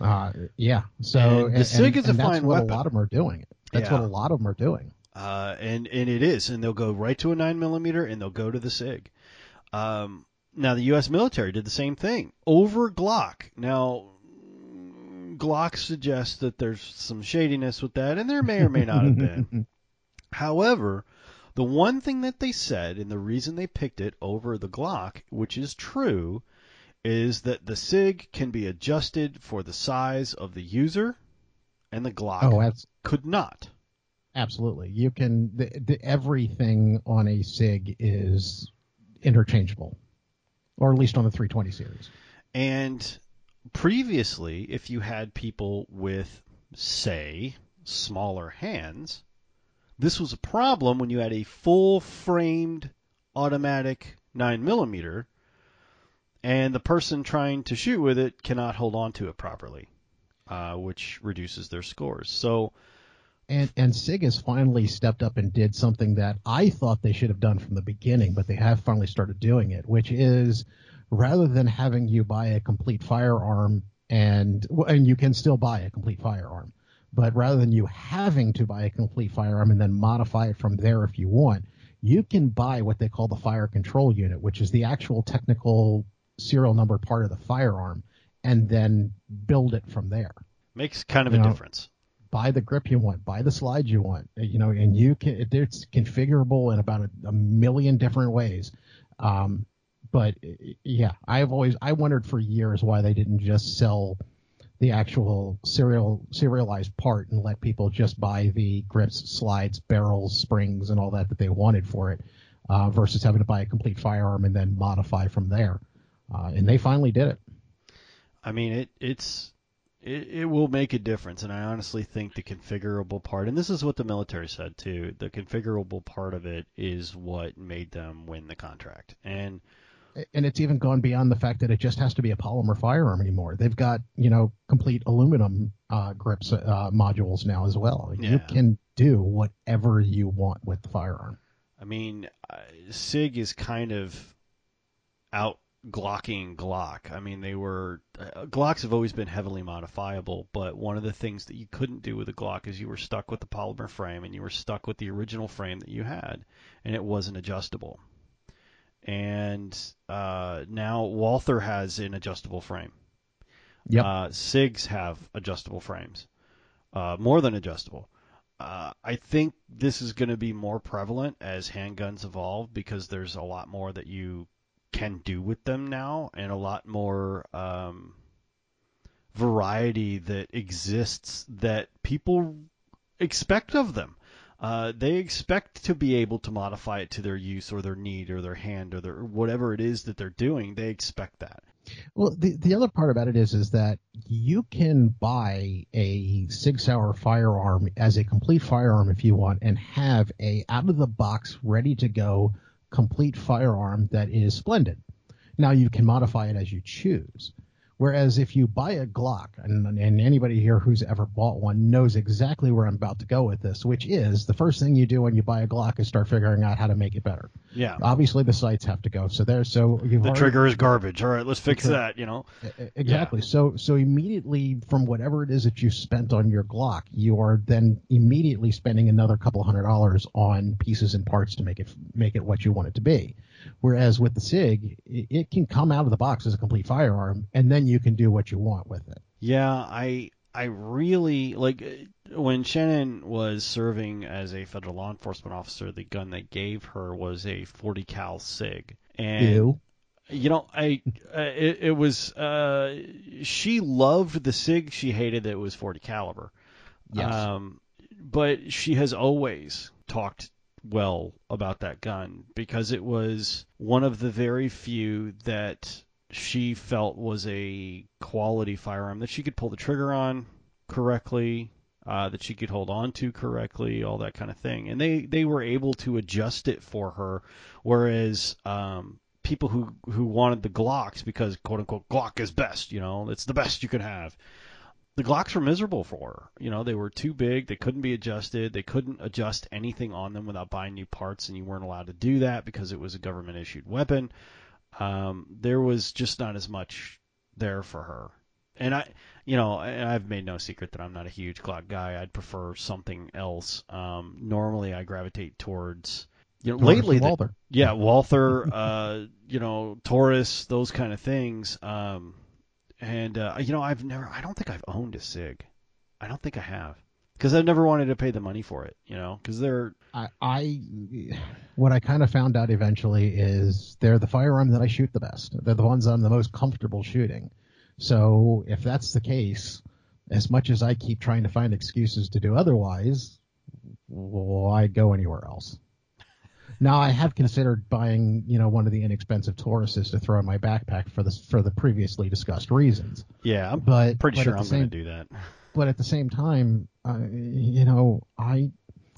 Uh, yeah. So And the SIG is a and that's fine what weapon. a lot of them are doing. That's Yeah. what a lot of them are doing. Uh, and and it is, and they'll go right to a nine millimeter, and they'll go to the Sig. Um, now the U.S. military did the same thing over Glock. Now Glock suggests that there's some shadiness with that, and there may or may not have been. However, the one thing that they said, and the reason they picked it over the Glock, which is true, is that the SIG can be adjusted for the size of the user, and the Glock Oh, that's could not. absolutely. You can the, the, everything on a Sig is interchangeable, or at least on the 320 series. And previously, if you had people with, say, smaller hands, this was a problem when you had a full framed automatic 9mm and the person trying to shoot with it cannot hold on to it properly, uh, which reduces their scores. So, And and Sig has finally stepped up and did something that I thought they should have done from the beginning, but they have finally started doing it, which is rather than having you buy a complete firearm and and you can still buy a complete firearm, but rather than you having to buy a complete firearm and then modify it from there if you want, you can buy what they call the fire control unit, which is the actual technical serial number part of the firearm, and then build it from there makes kind of You a know, difference. buy the grip you want, buy the slide you want, you know, and you can, it's configurable in about a, a million different ways. Um, but yeah, I've always, I wondered for years why they didn't just sell the actual serial serialized part and let people just buy the grips, slides, barrels, springs, and all that that they wanted for it, uh, versus having to buy a complete firearm and then modify from there. Uh, and they finally did it. I mean, it it's it, it will make a difference, and I honestly think the configurable part, and this is what the military said too, the configurable part of it is what made them win the contract, and and it's even gone beyond the fact that it just has to be a polymer firearm anymore. They've got you know complete aluminum uh, grips uh, modules now as well. Yeah. You can do whatever you want with the firearm. I mean, uh, Sig is kind of out glocking Glock. I mean, they were uh, Glocks have always been heavily modifiable, but one of the things that you couldn't do with a Glock is you were stuck with the polymer frame and you were stuck with the original frame that you had, and it wasn't adjustable. And uh, now Walther has an adjustable frame. Yep. Uh, Sigs have adjustable frames, uh, more than adjustable. Uh, I think this is going to be more prevalent as handguns evolve because there's a lot more that you can do with them now, and a lot more um, variety that exists that people expect of them. Uh, they expect to be able to modify it to their use or their need or their hand or their whatever it is that they're doing. They expect that. Well, the the other part about it is is that you can buy a Sig Sauer firearm as a complete firearm if you want, and have a out of the box, ready to go, complete firearm that is splendid. Now you can modify it as you choose. Whereas if you buy a Glock, and, and anybody here who's ever bought one knows exactly where I'm about to go with this, which is the first thing you do when you buy a Glock is start figuring out how to make it better. Yeah. Obviously, the sights have to go. So there, so you've The already- trigger is garbage. All right, let's fix that. You know. Exactly. So so immediately from whatever it is that you spent on your Glock, you are then immediately spending another couple hundred dollars on pieces and parts to make it make it what you want it to be. Whereas with the Sig, it, it can come out of the box as a complete firearm, and then you can do what you want with it. Yeah, I I really like when Shannon was serving as a federal law enforcement officer. The gun they gave her was a 40 cal Sig, and Ew. you know I uh, it, it was uh, she loved the Sig. She hated that it was 40 caliber. Yes. Um, but she has always talked well about that gun because it was one of the very few that she felt was a quality firearm that she could pull the trigger on correctly, uh, that she could hold on to correctly, all that kind of thing. And they, they were able to adjust it for her, whereas um, people who, who wanted the Glocks because quote unquote Glock is best, you know, it's the best you can have the Glocks were miserable for her. You know, they were too big. They couldn't be adjusted. They couldn't adjust anything on them without buying new parts, and you weren't allowed to do that because it was a government issued weapon. Um, there was just not as much there for her. And I, you know, I've made no secret that I'm not a huge Glock guy. I'd prefer something else. Um, normally, I gravitate towards, you know, Taurus lately, and the- Walther. yeah, Walther, uh, you know, Taurus, those kind of things. Um, and uh, you know, I've never, I don't think I've owned a Sig. I don't think I have because I've never wanted to pay the money for it. You know, because they're I, I what I kind of found out eventually is they're the firearm that I shoot the best. They're the ones I'm the most comfortable shooting. So if that's the case, as much as I keep trying to find excuses to do otherwise, why go anywhere else? Now I have considered buying, you know, one of the inexpensive Tauruses to throw in my backpack for the for the previously discussed reasons. yeah, I'm But pretty but sure I'm going to do that. but at the same time, uh, you know, I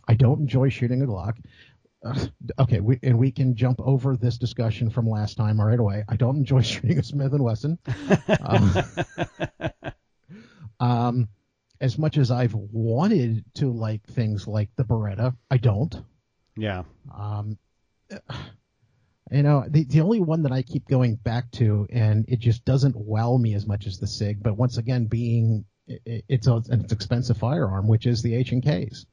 I don't enjoy shooting a Glock. Uh, okay, we, and we can jump over this discussion from last time right away. I don't enjoy shooting a Smith and Wesson. Um, um, as much as I've wanted to like things like the Beretta, I don't. Yeah, Um, you know, the the only one that I keep going back to, and it just doesn't wow me as much as the Sig. But once again, being i- i- it's a, an expensive firearm, which is the H and Ks.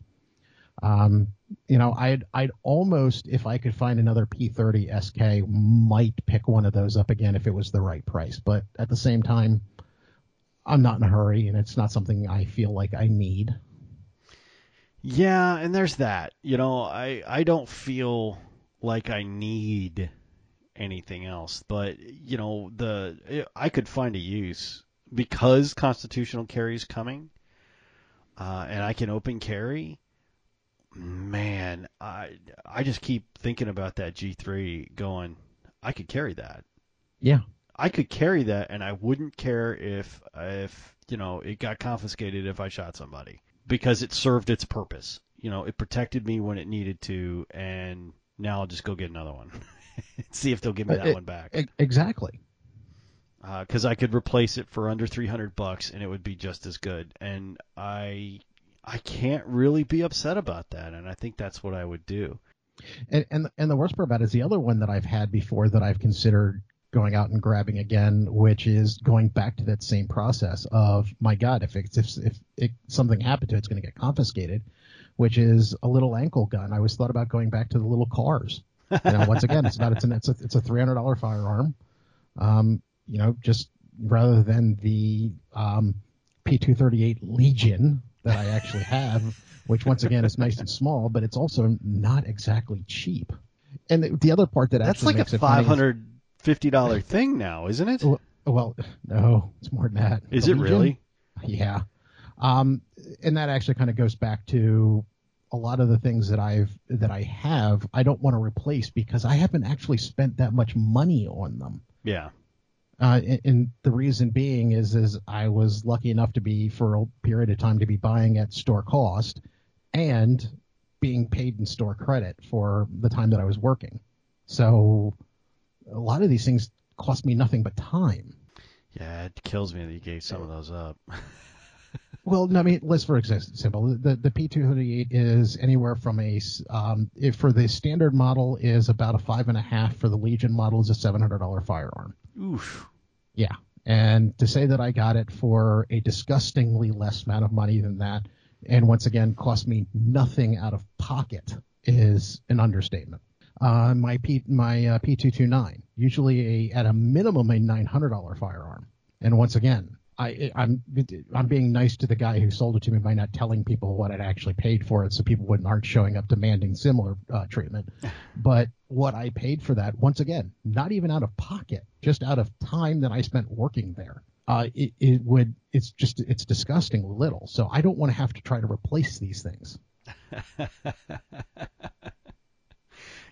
Um, you know, I'd I'd almost, if I could find another P30 SK, might pick one of those up again if it was the right price. But at the same time, I'm not in a hurry, and it's not something I feel like I need. Yeah, and there's that. You know, I I don't feel like I need anything else, but you know, the I could find a use because constitutional carry is coming, uh, and I can open carry. Man, I I just keep thinking about that G3, going, I could carry that. Yeah. I could carry that, and I wouldn't care if if you know it got confiscated if I shot somebody because it served its purpose. You know, it protected me when it needed to, and now I'll just go get another one. See if they'll give me that Uh, one back. Exactly. Because I could replace it for under 300 bucks, and it would be just as good. And I I can't really be upset about that, and I think that's what I would do. And, and and the worst part about it is the other one that I've had before that I've considered going out and grabbing again, which is going back to that same process of my God, if it's if if it, something happened to it, it's going to get confiscated, which is a little ankle gun. I always thought about going back to the little Kahrs. You know, once again, it's not it's an, it's a it's a three hundred dollar firearm. Um, you know, just rather than the um, P two thirty eight Legion that I actually have, which once again is nice and small, but it's also not exactly cheap. And the, the other part that actually That's like a makes it funny five hundred fifty dollar thing now, isn't it? Well, no, it's more than that. Is The it Legion- really? Yeah. Um, and that actually kind of goes back to a lot of the things that I've that I have. I don't want to replace because I haven't actually spent that much money on them. Yeah. Uh, and, and the reason being is is I was lucky enough to be for a period of time to be buying at store cost and being paid in store credit for the time that I was working. So a lot of these things cost me nothing but time. Yeah, it kills me that you gave some of those up. Well, no, I mean, let's for example, the the P238 is anywhere from a um, if for the standard model is about a five and a half. For the Legion model is a seven hundred dollar firearm. Oof. Yeah, and to say that I got it for a disgustingly less amount of money than that, and once again cost me nothing out of pocket, is an understatement. Uh, my P my uh, P229 usually a at a minimum a nine hundred dollar firearm, and once again. I, I'm I'm being nice to the guy who sold it to me by not telling people what I'd actually paid for it, so people wouldn't aren't showing up demanding similar uh, treatment. But what I paid for that, once again, not even out of pocket, just out of time that I spent working there. Uh, it, it would, it's just, it's disgusting little. So I don't want to have to try to replace these things.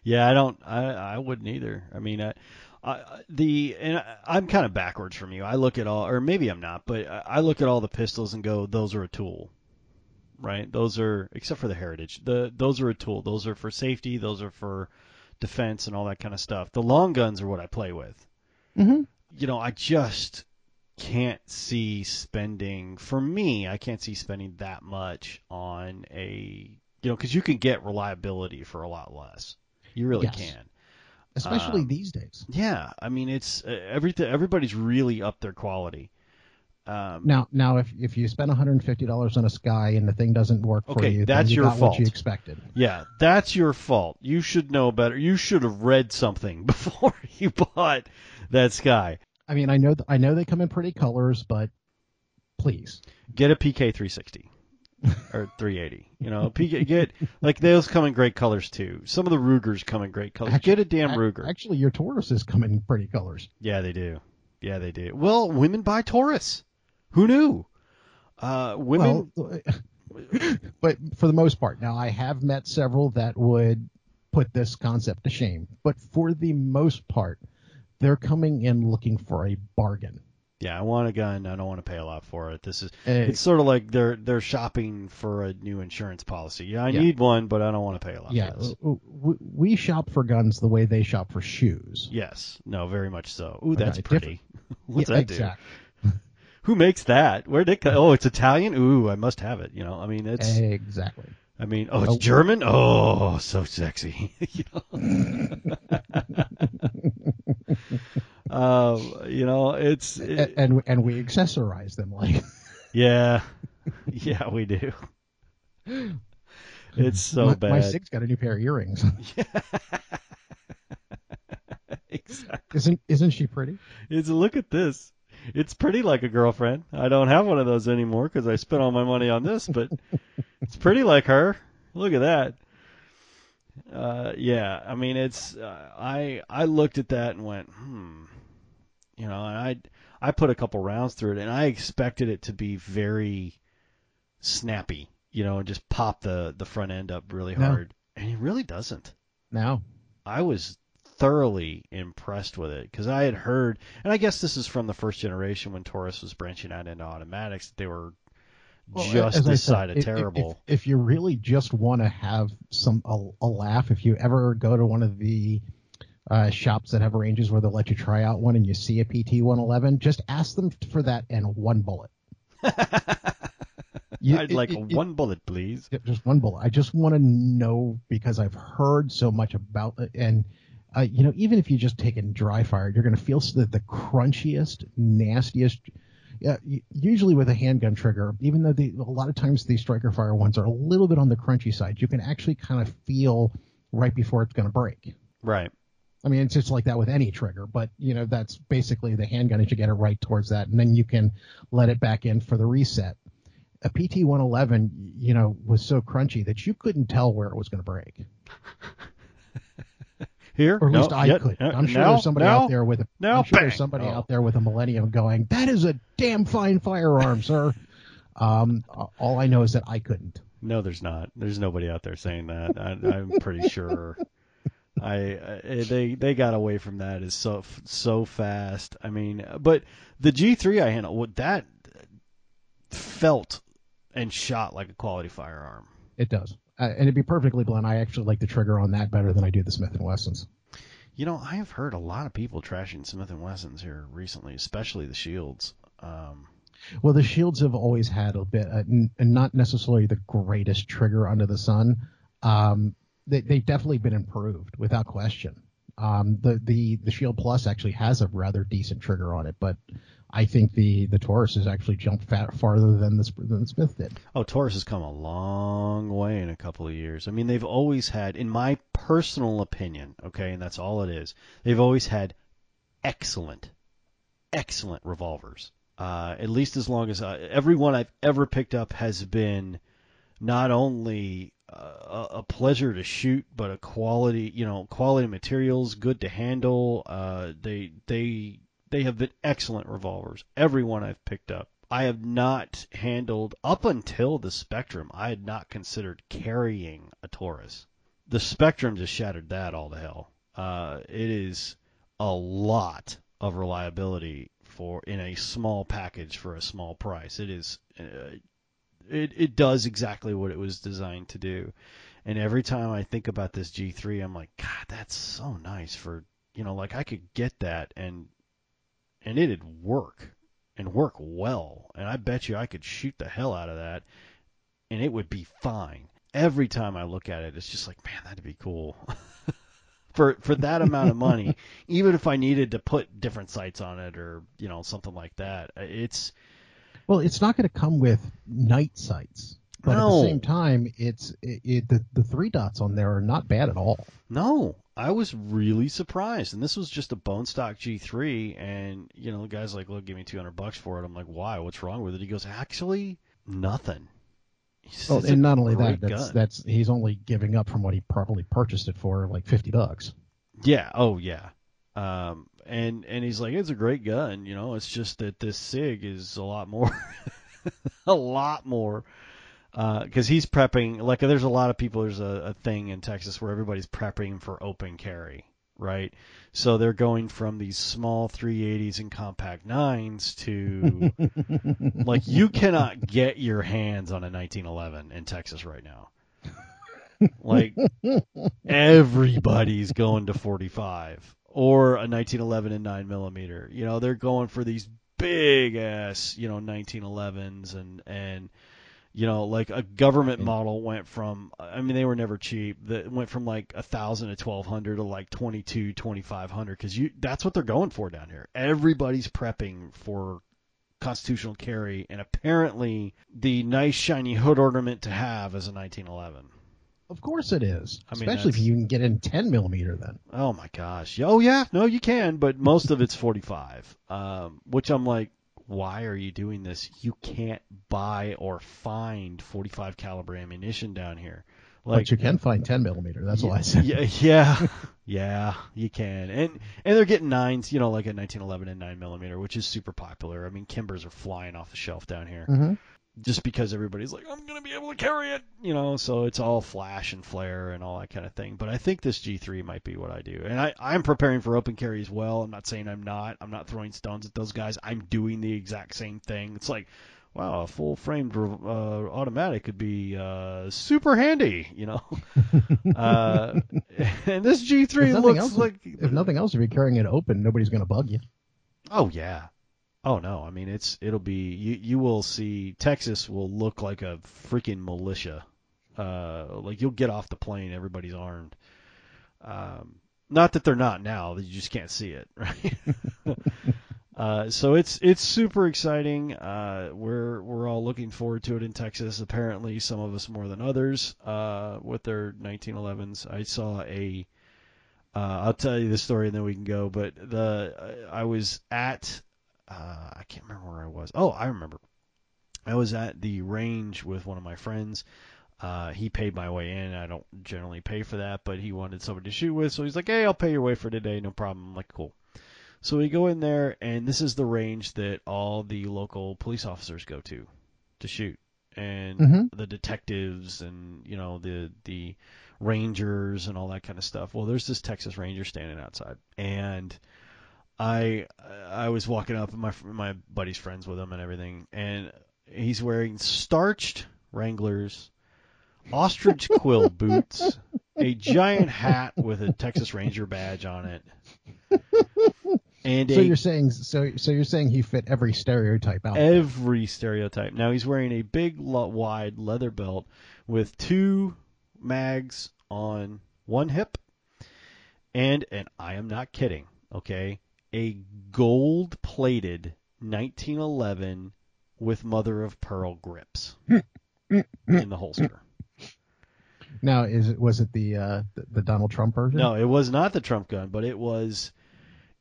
Yeah, I don't. I I wouldn't either. I mean, I, I the and I, I'm kind of backwards from you. I look at all, or maybe I'm not, but I I look at all the pistols and go, those are a tool, right? Those are except for the heritage. The those are a tool. Those are for safety. Those are for defense and all that kind of stuff. The long guns are what I play with. Mm-hmm. You know, I just can't see spending for me. I can't see spending that much on a you know because you can get reliability for a lot less. You really Yes. can. Especially Um, these days. Yeah, I mean it's uh, everything. Everybody's really up their quality. Um, Now, now, if if you spend $150 on a SCCY and the thing doesn't work for Okay, you, that's you your what you expected. yeah, that's your fault. You should know better. You should have read something before you bought that SCCY. I mean, I know, th- I know they come in pretty colors, but please. Get a PK 360 or 380. You know, PK get like those come in great colors too. Some of the Rugers come in great colors. Actu- get a damn Ruger. Actually, your Tauruses come in pretty colors. Yeah, they do. Yeah, they do. Well, women buy Taurus. Who knew? Uh, women. Well, but for the most part, now I have met several that would put this concept to shame. But for the most part, they're coming in looking for a bargain. Yeah, I want a gun. I don't want to pay a lot for it. This is. Eh, It's sort of like they're they're shopping for a new insurance policy. Yeah, I Yeah. need one, but I don't want to pay a lot yeah, for this. w- w- we shop for guns the way they shop for shoes. Yes, no, very much so. Ooh, that's pretty. What's Yeah, that do? Who makes that? Where did it Oh, it's Italian. Ooh, I must have it. You know, I mean, it's. Exactly. I mean, oh, it's Oh. German. Oh, so sexy. um, you know, it's. A- and and we accessorize them like yeah, yeah, we do. It's so my, bad. My Sig's got a new pair of earrings. exactly. isn't isn't she pretty? It's look at this. It's pretty like a girlfriend. I don't have one of those anymore because I spent all my money on this, but it's pretty like her. Look at that. Uh, yeah, I mean, it's uh, I I looked at that and went, hmm, you know, and I I put a couple rounds through it, and I expected it to be very snappy, you know, and just pop the the front end up really No. hard, and it really doesn't. Now, I was thoroughly impressed with it because I had heard, and I guess this is from the first generation when Taurus was branching out into automatics. They were Well, just this said, side of if- terrible. If, if you really just want to have some a, a laugh, if you ever go to one of the uh, shops that have ranges where they'll let you try out one and you see a PT 111, just ask them for that and one bullet. You- I'd it- like it- it- one bullet, please. Just one bullet. I just want to know because I've heard so much about it, and uh, you know, even if you just take it dry fire, you're going to feel the, the crunchiest, nastiest. Y- usually with a handgun trigger, even though the, a lot of times the striker fire ones are a little bit on the crunchy side, you can actually kind of feel right before it's going to break. Right. I mean, it's just like that with any trigger, but you know, that's basically the handgun is you get it right towards that, and then you can let it back in for the reset. A PT 111, you know, was so crunchy that you couldn't tell where it was going to break, Here, or at No, least I yet- could. I'm sure now- there's somebody now- out there with a. now, I'm sure bang. there's somebody Oh. out there with a Millennium going, "That is a damn fine firearm, sir." Um, all I know is that I couldn't. No, there's not. There's nobody out there saying that. I, I'm pretty sure. I, I they they got away from that is so so fast. I mean, but the G3 I handled what that felt and shot like a quality firearm. It does, uh, and to be perfectly blunt, I actually like the trigger on that better than I do the Smith and Wessons. You know, I have heard a lot of people trashing Smith and Wessons here recently, especially the shields. Um, Well, the shields have always had a bit, uh, n- and not necessarily the greatest trigger under the sun. Um, they, they've definitely been improved without question. Um, the, the, the Shield Plus actually has a rather decent trigger on it, but I think the, the Taurus has actually jumped fat, farther than the, than the Smith did. Oh, Taurus has come a long way in a couple of years. I mean, they've always had, in my personal opinion, okay, and that's all it is, they've always had excellent, excellent revolvers. Uh, at least as long as uh, every one I've ever picked up has been not only a, a pleasure to shoot, but a quality, you know, quality materials, good to handle. Uh, they they they have been excellent revolvers. Every one I've picked up. I have not handled up until the Spectrum. I had not considered carrying a Taurus. The Spectrum just shattered that all to hell. Uh, it is a lot of reliability for in a small package for a small price. It is. Uh, it it does exactly what it was designed to do. And every time I think about this G3, I'm like, God, that's so nice for you know, like I could get that and and it'd work and work well. And I bet you I could shoot the hell out of that and it would be fine. Every time I look at it, it's just like, man, that'd be cool. for for that amount of money, even if I needed to put different sights on it or, you know, something like that. It's Well, it's not going to come with night sights, but at the same time, it's it, it, the the three dots on there are not bad at all. No, I was really surprised, and this was just a bone stock G3, and you know the guy's like, "Look, give me 200 bucks for it." I'm like, "Why? What's wrong with it?" He goes, "Actually, nothing." Well, oh, "It's and not only that, that's gun." that's he's only giving up from what he probably purchased it for, like fifty bucks. yeah, oh yeah, um, and and he's like, "It's a great gun," you know. It's just that this Sig is a lot more, a lot more. Because he's prepping, like there's a lot of people. There's a, a thing in Texas where everybody's prepping for open carry, right? So they're going from these small 380s and compact nines to like you cannot get your hands on a 1911 in Texas right now. Like everybody's going to 45 or a 1911 and 9 millimeter. You know, they're going for these big ass, you know, 1911s and and you know, like a government mm-hmm. model went from I mean they were never cheap. That went from like a thousand to twelve hundred to like twenty two, twenty five hundred because you that's what they're going for down here. Everybody's prepping for constitutional carry, and apparently the nice shiny hood ornament to have is a 1911. Of course it is, I mean, especially if that's- you can get in ten millimeter. Then Oh my gosh. Oh yeah, no, you can, but most of it's 45. Um, which I'm like, why are you doing this? You can't buy or find 45 caliber ammunition down here. Like but you can find 10 millimeter. That's all I said. yeah, yeah, yeah, you can, and and they're getting nines, you know, like a 1911 and nine millimeter, which is super popular. I mean, Kimbers are flying off the shelf down here, hmm just because everybody's like, I'm gonna be able to carry it, you know. So it's all flash and flare and all that kind of thing. But I think this G3 might be what I do, and I I'm preparing for open carry as well. I'm not saying I'm not. I'm not throwing stones at those guys. I'm doing the exact same thing. It's like. Wow, a full framed uh, automatic could be uh, super handy, you know. uh, and this G3 looks else, like if nothing else, if you're carrying it open, nobody's going to bug you. Oh yeah. Oh no. I mean, it's it'll be you. You will see Texas will look like a freaking militia. Uh, like you'll get off the plane, everybody's armed. Um, not that they're not now. You just can't see it, right? uh, so it's it's super exciting. Uh, we're we're all looking forward to it in Texas. Apparently, some of us more than others. Uh, with their 1911s, I saw a. Uh, I'll tell you the story and then we can go. But the I was at uh, I can't remember where I was. Oh, I remember. I was at the range with one of my friends. Uh, he paid my way in. I don't generally pay for that, but he wanted somebody to shoot with, so he's like, "Hey, I'll pay your way for today, no problem." I'm like, "Cool." So we go in there, and this is the range that all the local police officers go to to shoot, and Mhm. the detectives, and you know the the rangers and all that kind of stuff. Well, there's this Texas Ranger standing outside, and I I was walking up, my my buddy's friends with him and everything, and he's wearing starched Wranglers, ostrich quill boots, a giant hat with a Texas Ranger badge on it, and So a you're saying so so you're saying he fit every stereotype out. every stereotype. Now he's wearing a big, wide leather belt with two mags on one hip, and and I am not kidding. Okay, a gold-plated 1911 with mother of pearl grips in the holster. Now is it was it the uh, the, the Donald Trump version? No, it was not the Trump gun, but it was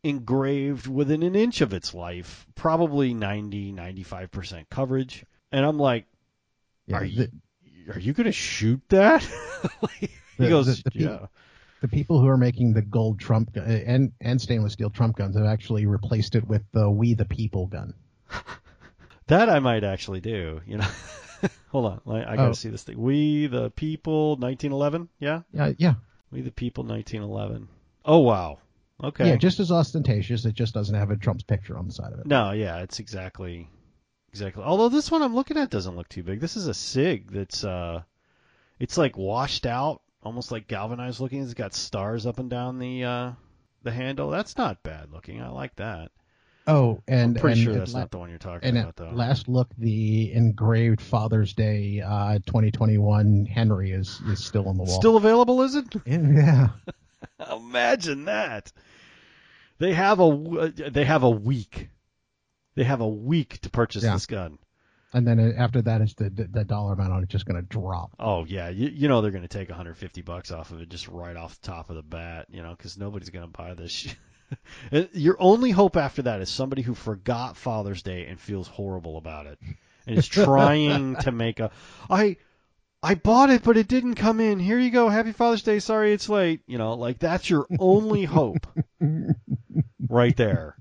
engraved within an inch of its life, probably 90, 95% coverage. And I'm like, Yeah, are the, you are you gonna shoot that? he The- goes, the- the yeah. The people who are making the gold Trump gun, and and stainless steel Trump guns have actually replaced it with the We the People gun. That I might actually do. You know, hold on, I, I gotta Oh. see this thing. We the people, 1911. Yeah, Yeah, yeah, we the people, 1911. Oh wow. Okay. yeah. Just as ostentatious. It just doesn't have a Trump's picture on the side of it. No, yeah, it's exactly, exactly. Although this one I'm looking at doesn't look too big. This is a Sig that's uh, it's like washed out, almost like galvanized looking. It's got stars up and down the uh, the handle. That's not bad looking. I like that. Oh, and I'm pretty and sure at that's la- not the one you're talking And about, though. last look, the engraved Father's Day uh, 2021 Henry is is still on the wall. Still available, is it? yeah. Imagine that. They have a w- they have a week. They have a week to purchase Yeah. this gun. And then after that, it's the the, the dollar amount on it just going to drop. Oh yeah, you, you know they're going to take 150 bucks off of it just right off the top of the bat, you know, because nobody's going to buy this. And Your only hope after that is somebody who forgot Father's Day and feels horrible about it, and is trying to make a I I bought it but it didn't come in. Here you go, Happy Father's Day. Sorry it's late. You know, like that's your only hope, right there.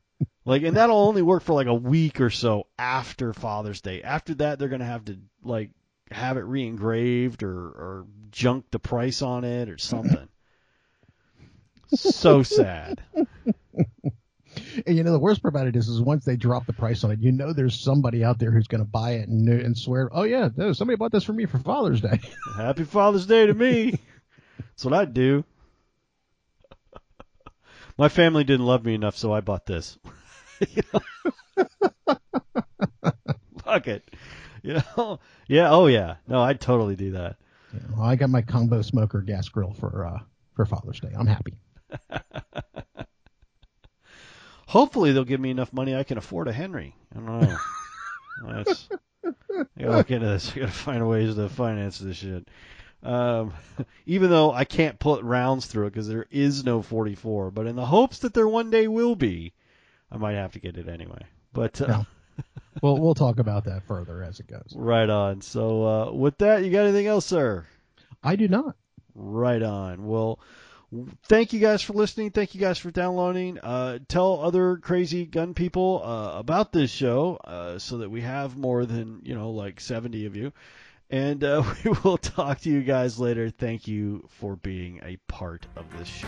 Like, and that'll only work for like a week or so after Father's Day. After that, they're gonna have to like have it re-engraved or or junk the price on it or something. so sad. And you know the worst part about it is, is once they drop the price on it, you know there's somebody out there who's going to buy it and, and swear, oh yeah, no, somebody bought this for me for Father's Day. Happy Father's Day to me. That's what I'd do. My family didn't love me enough, so I bought this. Fuck it. You know? Yeah. Oh yeah. No, I'd totally do that. You know, I got my combo smoker gas grill for uh, for Father's Day. I'm happy. Hopefully they'll give me enough money I can afford a Henry. I don't know. That's, I gotta look into this. I gotta find ways to finance this shit. Um, even though I can't put rounds through it because there is no 44, but in the hopes that there one day will be, I might have to get it anyway. But uh. Well, we'll talk about that further as it goes. right on. So uh, with that, you got anything else, sir? I do not. Right on. Well, thank you guys for listening. Thank you guys for downloading. Uh, tell other crazy gun people uh, about this show uh, so that we have more than, you know, like 70 of you. And uh, we will talk to you guys later. Thank you for being a part of this show.